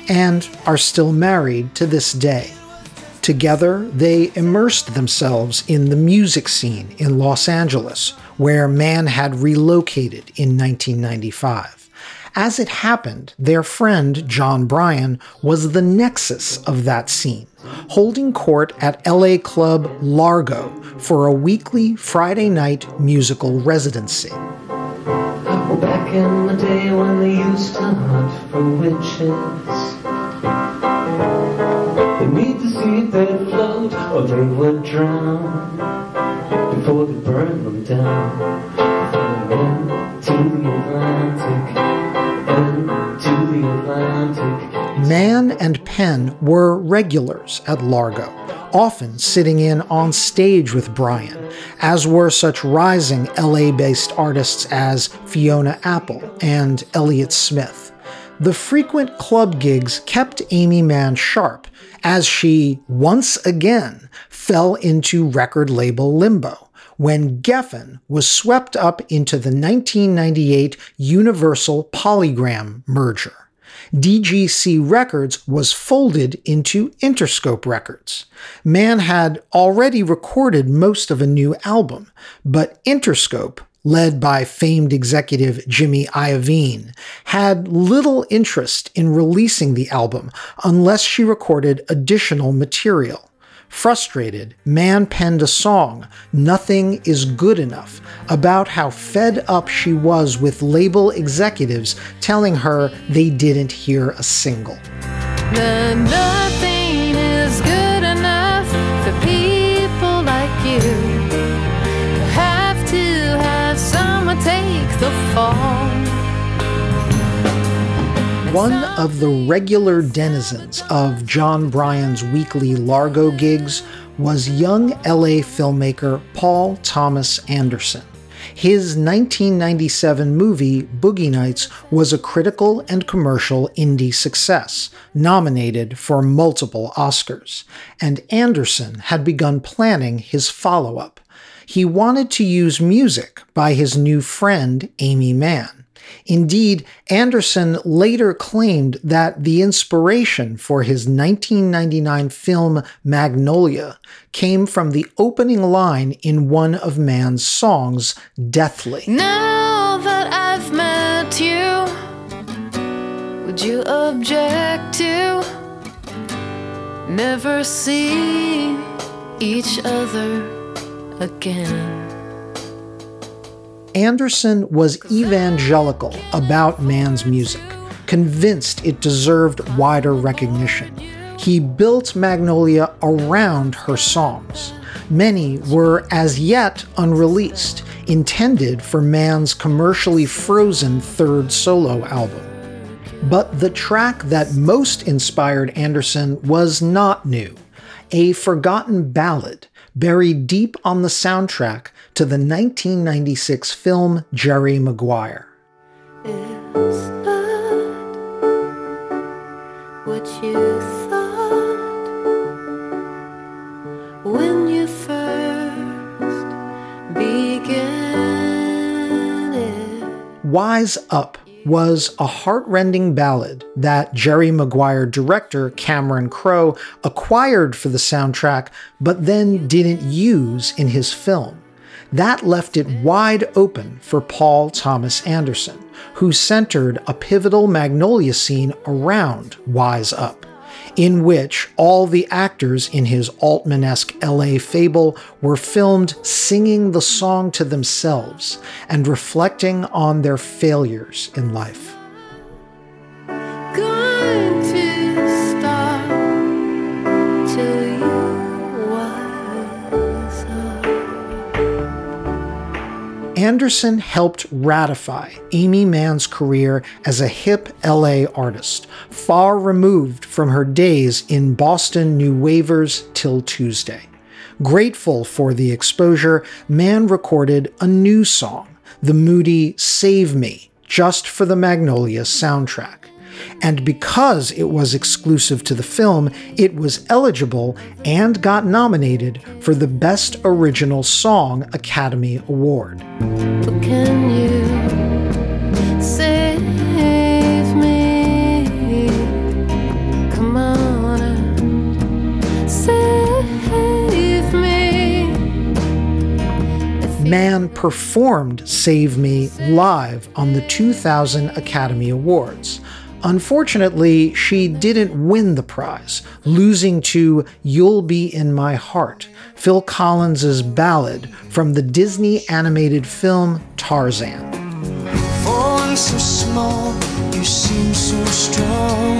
and are still married to this day. Together, they immersed themselves in the music scene in Los Angeles, where Mann had relocated in 1995. As it happened, their friend Jon Brion was the nexus of that scene, holding court at LA club Largo for a weekly Friday night musical residency. Back in the day when they used to hunt for witches. They need to see if they'd float or they would drown before they burn them down. Before they went to the Atlantic, Mann and Penn were regulars at Largo, often sitting in on stage with Brion, as were such rising LA based artists as Fiona Apple and Elliott Smith. The frequent club gigs kept Aimee Mann sharp as she, once again, fell into record label limbo when Geffen was swept up into the 1998 Universal Polygram merger. DGC Records was folded into Interscope Records. Mann had already recorded most of a new album, but Interscope, led by famed executive Jimmy Iovine, had little interest in releasing the album unless she recorded additional material. Frustrated, Mann penned a song, Nothing is Good Enough, about how fed up she was with label executives telling her they didn't hear a single. One of the regular denizens of Jon Brion's weekly Largo gigs was young LA filmmaker Paul Thomas Anderson. His 1997 movie Boogie Nights was a critical and commercial indie success, nominated for multiple Oscars, and Anderson had begun planning his follow up. He wanted to use music by his new friend Aimee Mann. Indeed, Anderson later claimed that the inspiration for his 1999 film Magnolia came from the opening line in one of Mann's songs, Deathly. Now that I've met you, would you object to never seeing each other again? Anderson was evangelical about Mann's music, convinced it deserved wider recognition. He built Magnolia around her songs. Many were as yet unreleased, intended for Mann's commercially frozen third solo album. But the track that most inspired Anderson was not new, a forgotten ballad buried deep on the soundtrack to the 1996 film Jerry Maguire. What you thought when you first began it. Wise Up was a heartrending ballad that Jerry Maguire director Cameron Crowe acquired for the soundtrack, but then didn't use in his film. That left it wide open for Paul Thomas Anderson, who centered a pivotal Magnolia scene around Wise Up, in which all the actors in his Altman esque LA fable were filmed singing the song to themselves and reflecting on their failures in life. Anderson helped ratify Aimee Mann's career as a hip LA artist, far removed from her days in Boston New Wavers 'Til Tuesday. Grateful for the exposure, Mann recorded a new song, the moody Save Me, just for the Magnolia soundtrack. And because it was exclusive to the film, it was eligible and got nominated for the Best Original Song Academy Award. But can you save me? Come on save me. Mann performed Save Me live on the 2000 Academy Awards. Unfortunately, she didn't win the prize, losing to You'll Be in My Heart, Phil Collins's ballad from the Disney animated film Tarzan. So small, you seem so strong.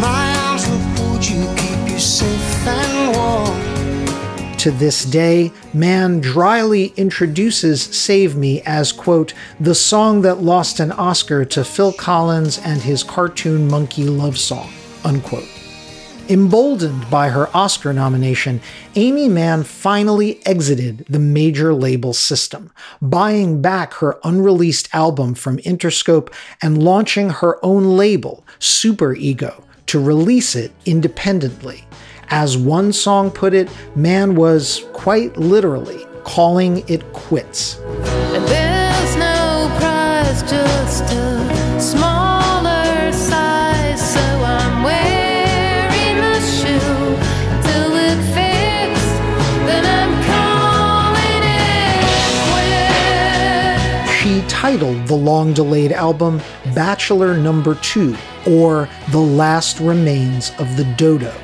My arms will hold you, keep you safe and warm. To this day, Mann dryly introduces Save Me as, quote, the song that lost an Oscar to Phil Collins and his cartoon monkey love song, unquote. Emboldened by her Oscar nomination, Aimee Mann finally exited the major label system, buying back her unreleased album from Interscope and launching her own label, SuperEgo, to release it independently. As one song put it, Mann was quite literally calling it quits. And there's no prize, just a smaller size. So I'm wearing the shoe till it fits. Then I'm calling it quits. She titled the long delayed album Bachelor Number Two, or The Last Remains of the Dodo.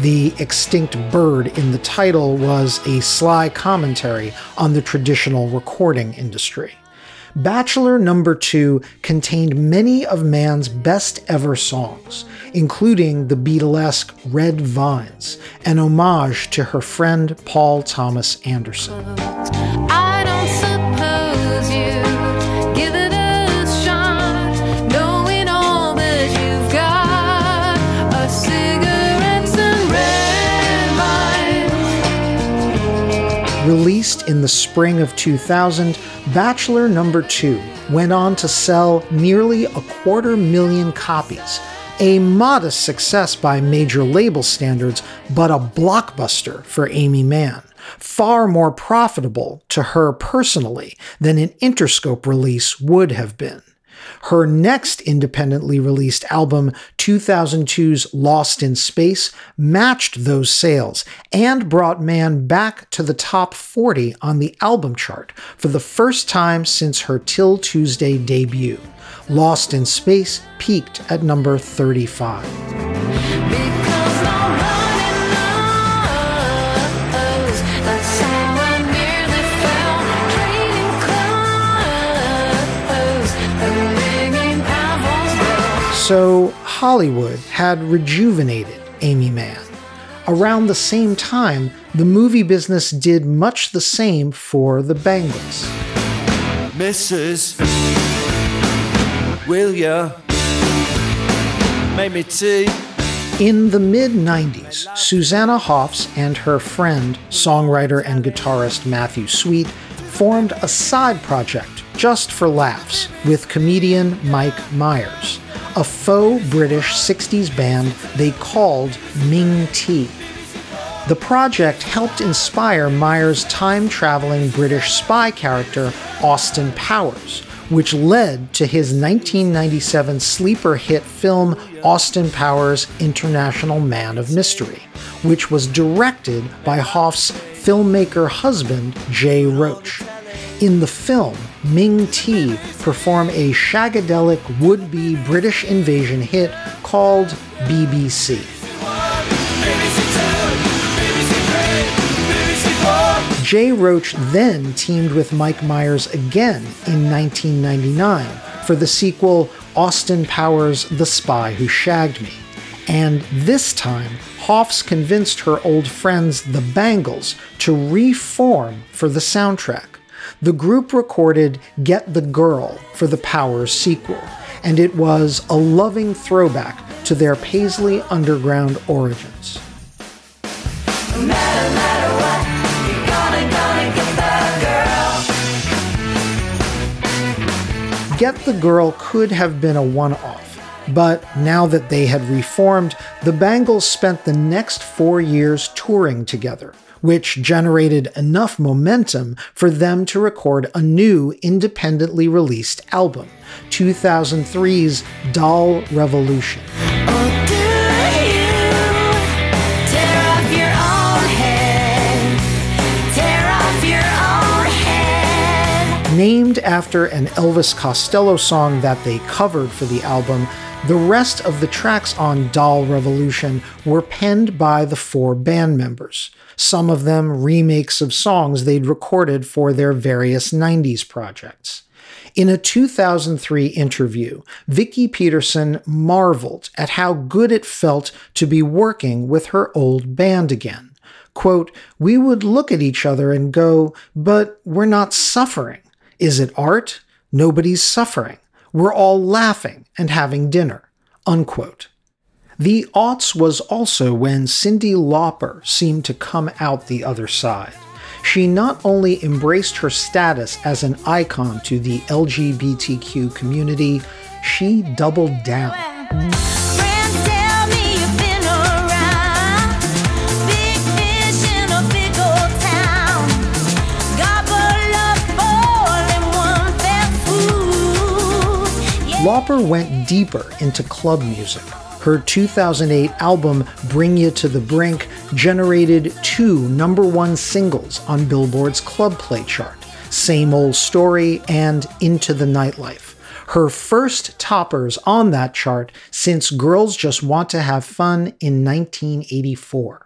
The extinct bird in the title was a sly commentary on the traditional recording industry. Bachelor Number Two contained many of Mann's best ever songs, including the Beatlesque Red Vines, an homage to her friend Paul Thomas Anderson. I Released in the spring of 2000, Bachelor Number 2 went on to sell nearly a quarter million copies, a modest success by major label standards, but a blockbuster for Aimee Mann far more profitable to her personally than an Interscope release would have been. Her next independently released album, 2002's Lost in Space, matched those sales and brought Mann back to the top 40 on the album chart for the first time since her 'Til Tuesday debut. Lost in Space peaked at number 35. So Hollywood had rejuvenated Aimee Mann. Around the same time, the movie business did much the same for the Bangles. Mrs. Will ya make me tea? In the mid 90s, Susanna Hoffs and her friend, songwriter and guitarist Matthew Sweet, formed a side project just for laughs with comedian Mike Myers a faux British 60s band they called Ming Tea. The project helped inspire Myers' time traveling British spy character, Austin Powers, which led to his 1997 sleeper hit film Austin Powers International Man of Mystery, which was directed by Hoffs' filmmaker husband, Jay Roach. In the film, Ming Tea perform a shagadelic would be British invasion hit called BBC. Jay Roach then teamed with Mike Myers again in 1999 for the sequel Austin Powers The Spy Who Shagged Me. And this time, Hoffs convinced her old friends, the Bangles, to reform for the soundtrack the group recorded Get the Girl for the Powers sequel, and it was a loving throwback to their Paisley Underground origins. Get the Girl could have been a one off. But now that they had reformed, the Bangles spent the next four years touring together, which generated enough momentum for them to record a new independently released album, 2003's Doll Revolution. Named after an Elvis Costello song that they covered for the album, the rest of the tracks on Doll Revolution were penned by the four band members, some of them remakes of songs they'd recorded for their various 90s projects. In a 2003 interview, Vicki Peterson marveled at how good it felt to be working with her old band again. Quote, We would look at each other and go, but we're not suffering. Is it art? Nobody's suffering. We're all laughing and having dinner. Unquote. The aughts was also when Cyndi Lauper seemed to come out the other side. She not only embraced her status as an icon to the LGBTQ community, she doubled down. Lauper went deeper into club music. Her 2008 album, Bring You to the Brink, generated two number one singles on Billboard's Club Play chart Same Old Story and Into the Nightlife. Her first toppers on that chart since Girls Just Want to Have Fun in 1984.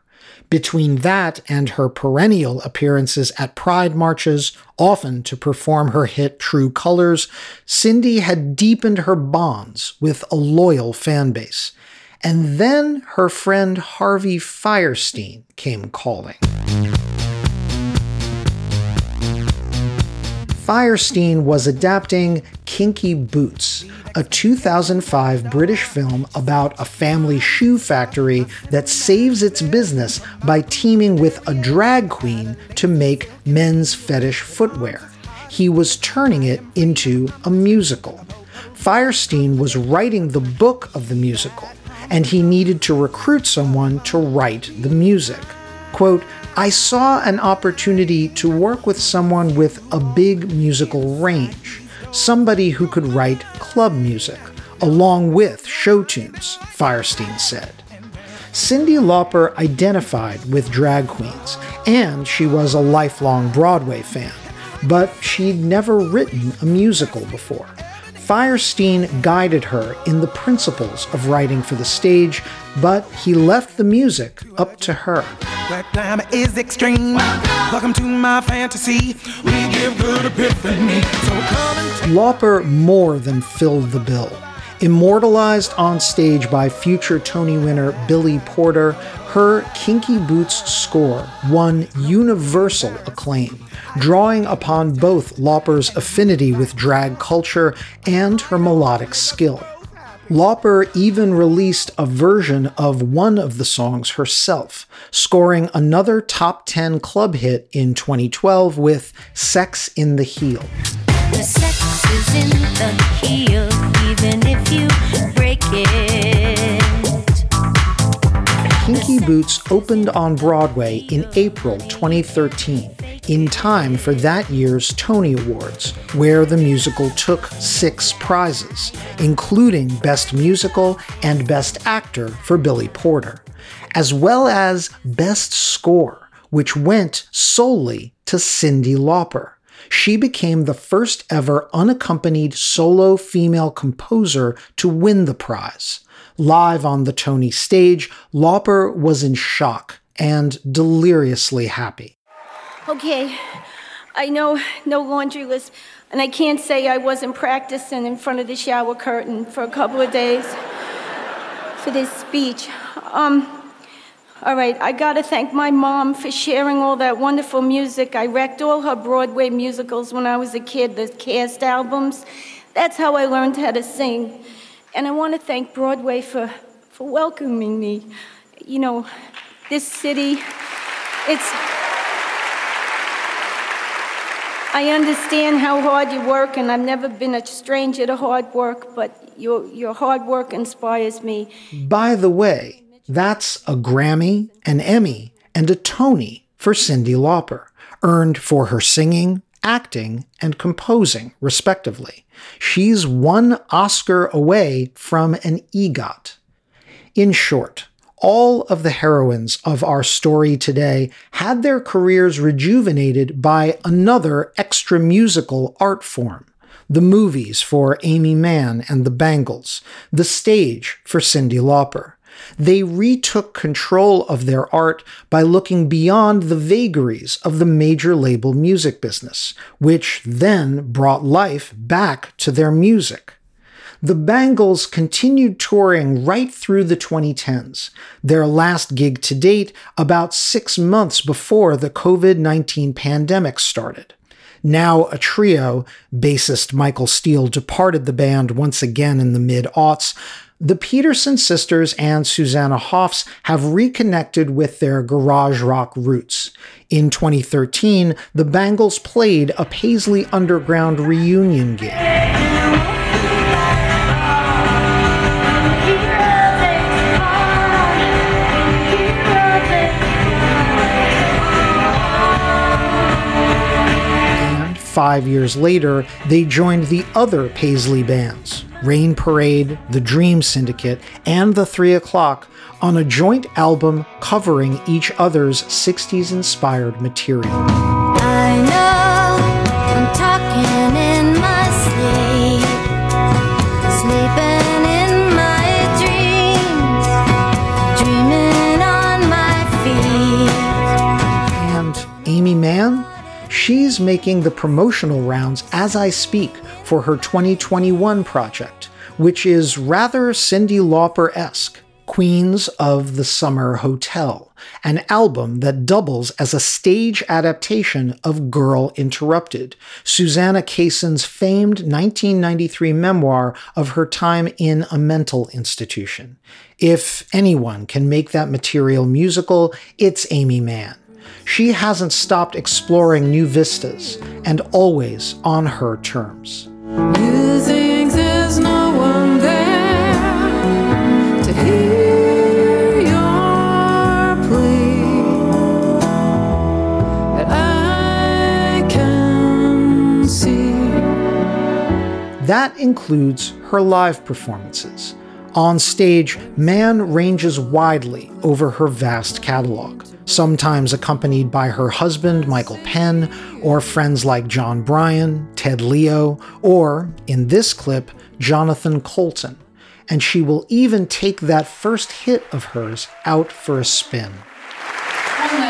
Between that and her perennial appearances at pride marches, often to perform her hit True Colors, Cyndi had deepened her bonds with a loyal fan base. And then her friend Harvey Fierstein came calling. Firestein was adapting Kinky Boots, a 2005 British film about a family shoe factory that saves its business by teaming with a drag queen to make men's fetish footwear. He was turning it into a musical. Fierstein was writing the book of the musical, and he needed to recruit someone to write the music. Quote, I saw an opportunity to work with someone with a big musical range, somebody who could write club music, along with show tunes, Fierstein said. Cyndi Lauper identified with drag queens, and she was a lifelong Broadway fan, but she'd never written a musical before. Fierstein guided her in the principles of writing for the stage, but he left the music up to her. That is extreme. Welcome to my fantasy. We give good epiphany. So Lauper more than filled the bill. Immortalized on stage by future Tony winner Billy Porter, her Kinky Boots score won universal acclaim drawing upon both Lauper's affinity with drag culture and her melodic skill. Lauper even released a version of one of the songs herself, scoring another top 10 club hit in 2012 with Sex in the Heel. The sex is in the heel, even if you break it. Kinky Boots opened on Broadway in April 2013 in time for that year's Tony Awards, where the musical took six prizes, including Best Musical and Best Actor for Billy Porter, as well as Best Score, which went solely to Cyndi Lauper. She became the first ever unaccompanied solo female composer to win the prize. Live on the Tony stage, Lauper was in shock and deliriously happy. Okay, I know no laundry list, and I can't say I wasn't practicing in front of the shower curtain for a couple of days for this speech. Um, all right, I gotta thank my mom for sharing all that wonderful music. I wrecked all her Broadway musicals when I was a kid, the cast albums. That's how I learned how to sing. And I wanna thank Broadway for, for welcoming me. You know, this city, it's. I understand how hard you work, and I've never been a stranger to hard work, but your, your hard work inspires me. By the way, that's a Grammy, an Emmy, and a Tony for Cyndi Lauper, earned for her singing, acting, and composing, respectively. She's one Oscar away from an EGOT. In short, all of the heroines of our story today had their careers rejuvenated by another extra musical art form. The movies for Aimee Mann and the Bangles, the stage for Cyndi Lauper. They retook control of their art by looking beyond the vagaries of the major label music business, which then brought life back to their music. The Bangles continued touring right through the 2010s, their last gig to date about six months before the COVID 19 pandemic started. Now a trio, bassist Michael Steele departed the band once again in the mid aughts. The Peterson sisters and Susanna Hoffs have reconnected with their garage rock roots. In 2013, the Bangles played a Paisley Underground reunion gig. five years later, they joined the other Paisley bands, Rain Parade, The Dream Syndicate, and The Three O'Clock, on a joint album covering each other's 60s inspired material. She's making the promotional rounds as I speak for her 2021 project, which is rather Cyndi Lauper esque. Queens of the Summer Hotel, an album that doubles as a stage adaptation of Girl Interrupted, Susanna Kaysen's famed 1993 memoir of her time in a mental institution. If anyone can make that material musical, it's Aimee Mann. She hasn't stopped exploring new vistas and always on her terms. You think there's no one there to hear your plea, but I can see. That includes her live performances. On stage, Mann ranges widely over her vast catalog, sometimes accompanied by her husband, Michael Penn, or friends like Jon Brion, Ted Leo, or, in this clip, Jonathan Coulton. And she will even take that first hit of hers out for a spin.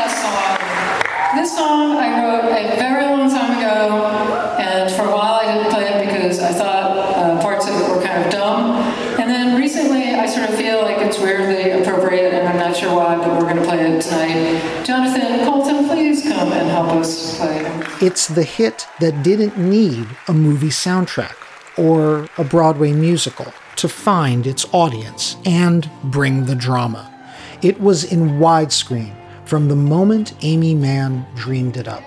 Song. This song I wrote a very long time ago, and for a while I didn't play it because I thought uh, parts of it were kind of dumb. And then recently I sort of feel like it's weirdly appropriate, and I'm not sure why, but we're going to play it tonight. Jonathan Coulton, please come and help us play. It's the hit that didn't need a movie soundtrack or a Broadway musical to find its audience and bring the drama. It was in widescreen from the moment Aimee Mann dreamed it up.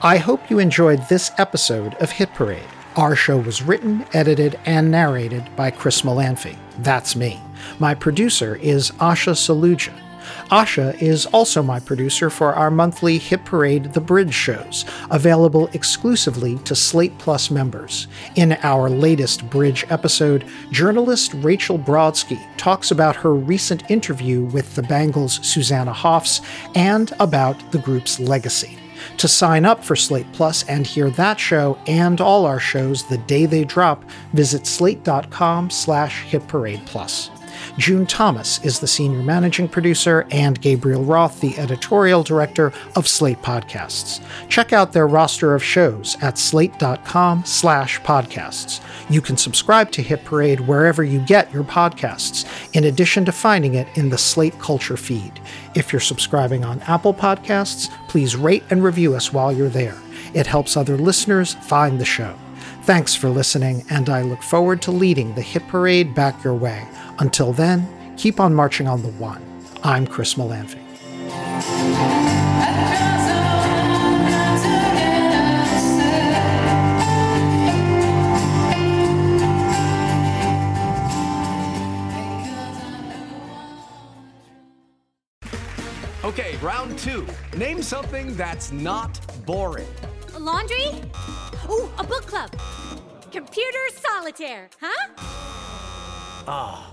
I hope you enjoyed this episode of Hit Parade. Our show was written, edited, and narrated by Chris Molanphy. That's me. My producer is Asha Saluja. Asha is also my producer for our monthly Hit Parade The Bridge shows, available exclusively to Slate Plus members. In our latest Bridge episode, journalist Rachel Brodsky talks about her recent interview with the Bangles' Susanna Hoffs and about the group's legacy. To sign up for Slate Plus and hear that show and all our shows the day they drop, visit slate.com slash hitparadeplus. June Thomas is the senior managing producer and Gabriel Roth the editorial director of Slate Podcasts. Check out their roster of shows at slate.com slash podcasts. You can subscribe to Hit Parade wherever you get your podcasts, in addition to finding it in the Slate Culture feed. If you're subscribing on Apple Podcasts, please rate and review us while you're there. It helps other listeners find the show. Thanks for listening, and I look forward to leading the Hit Parade back your way. Until then, keep on marching on the one. I'm Chris Molanphy. Okay, round two. Name something that's not boring. A laundry? Ooh, a book club. Computer solitaire, huh? Ah,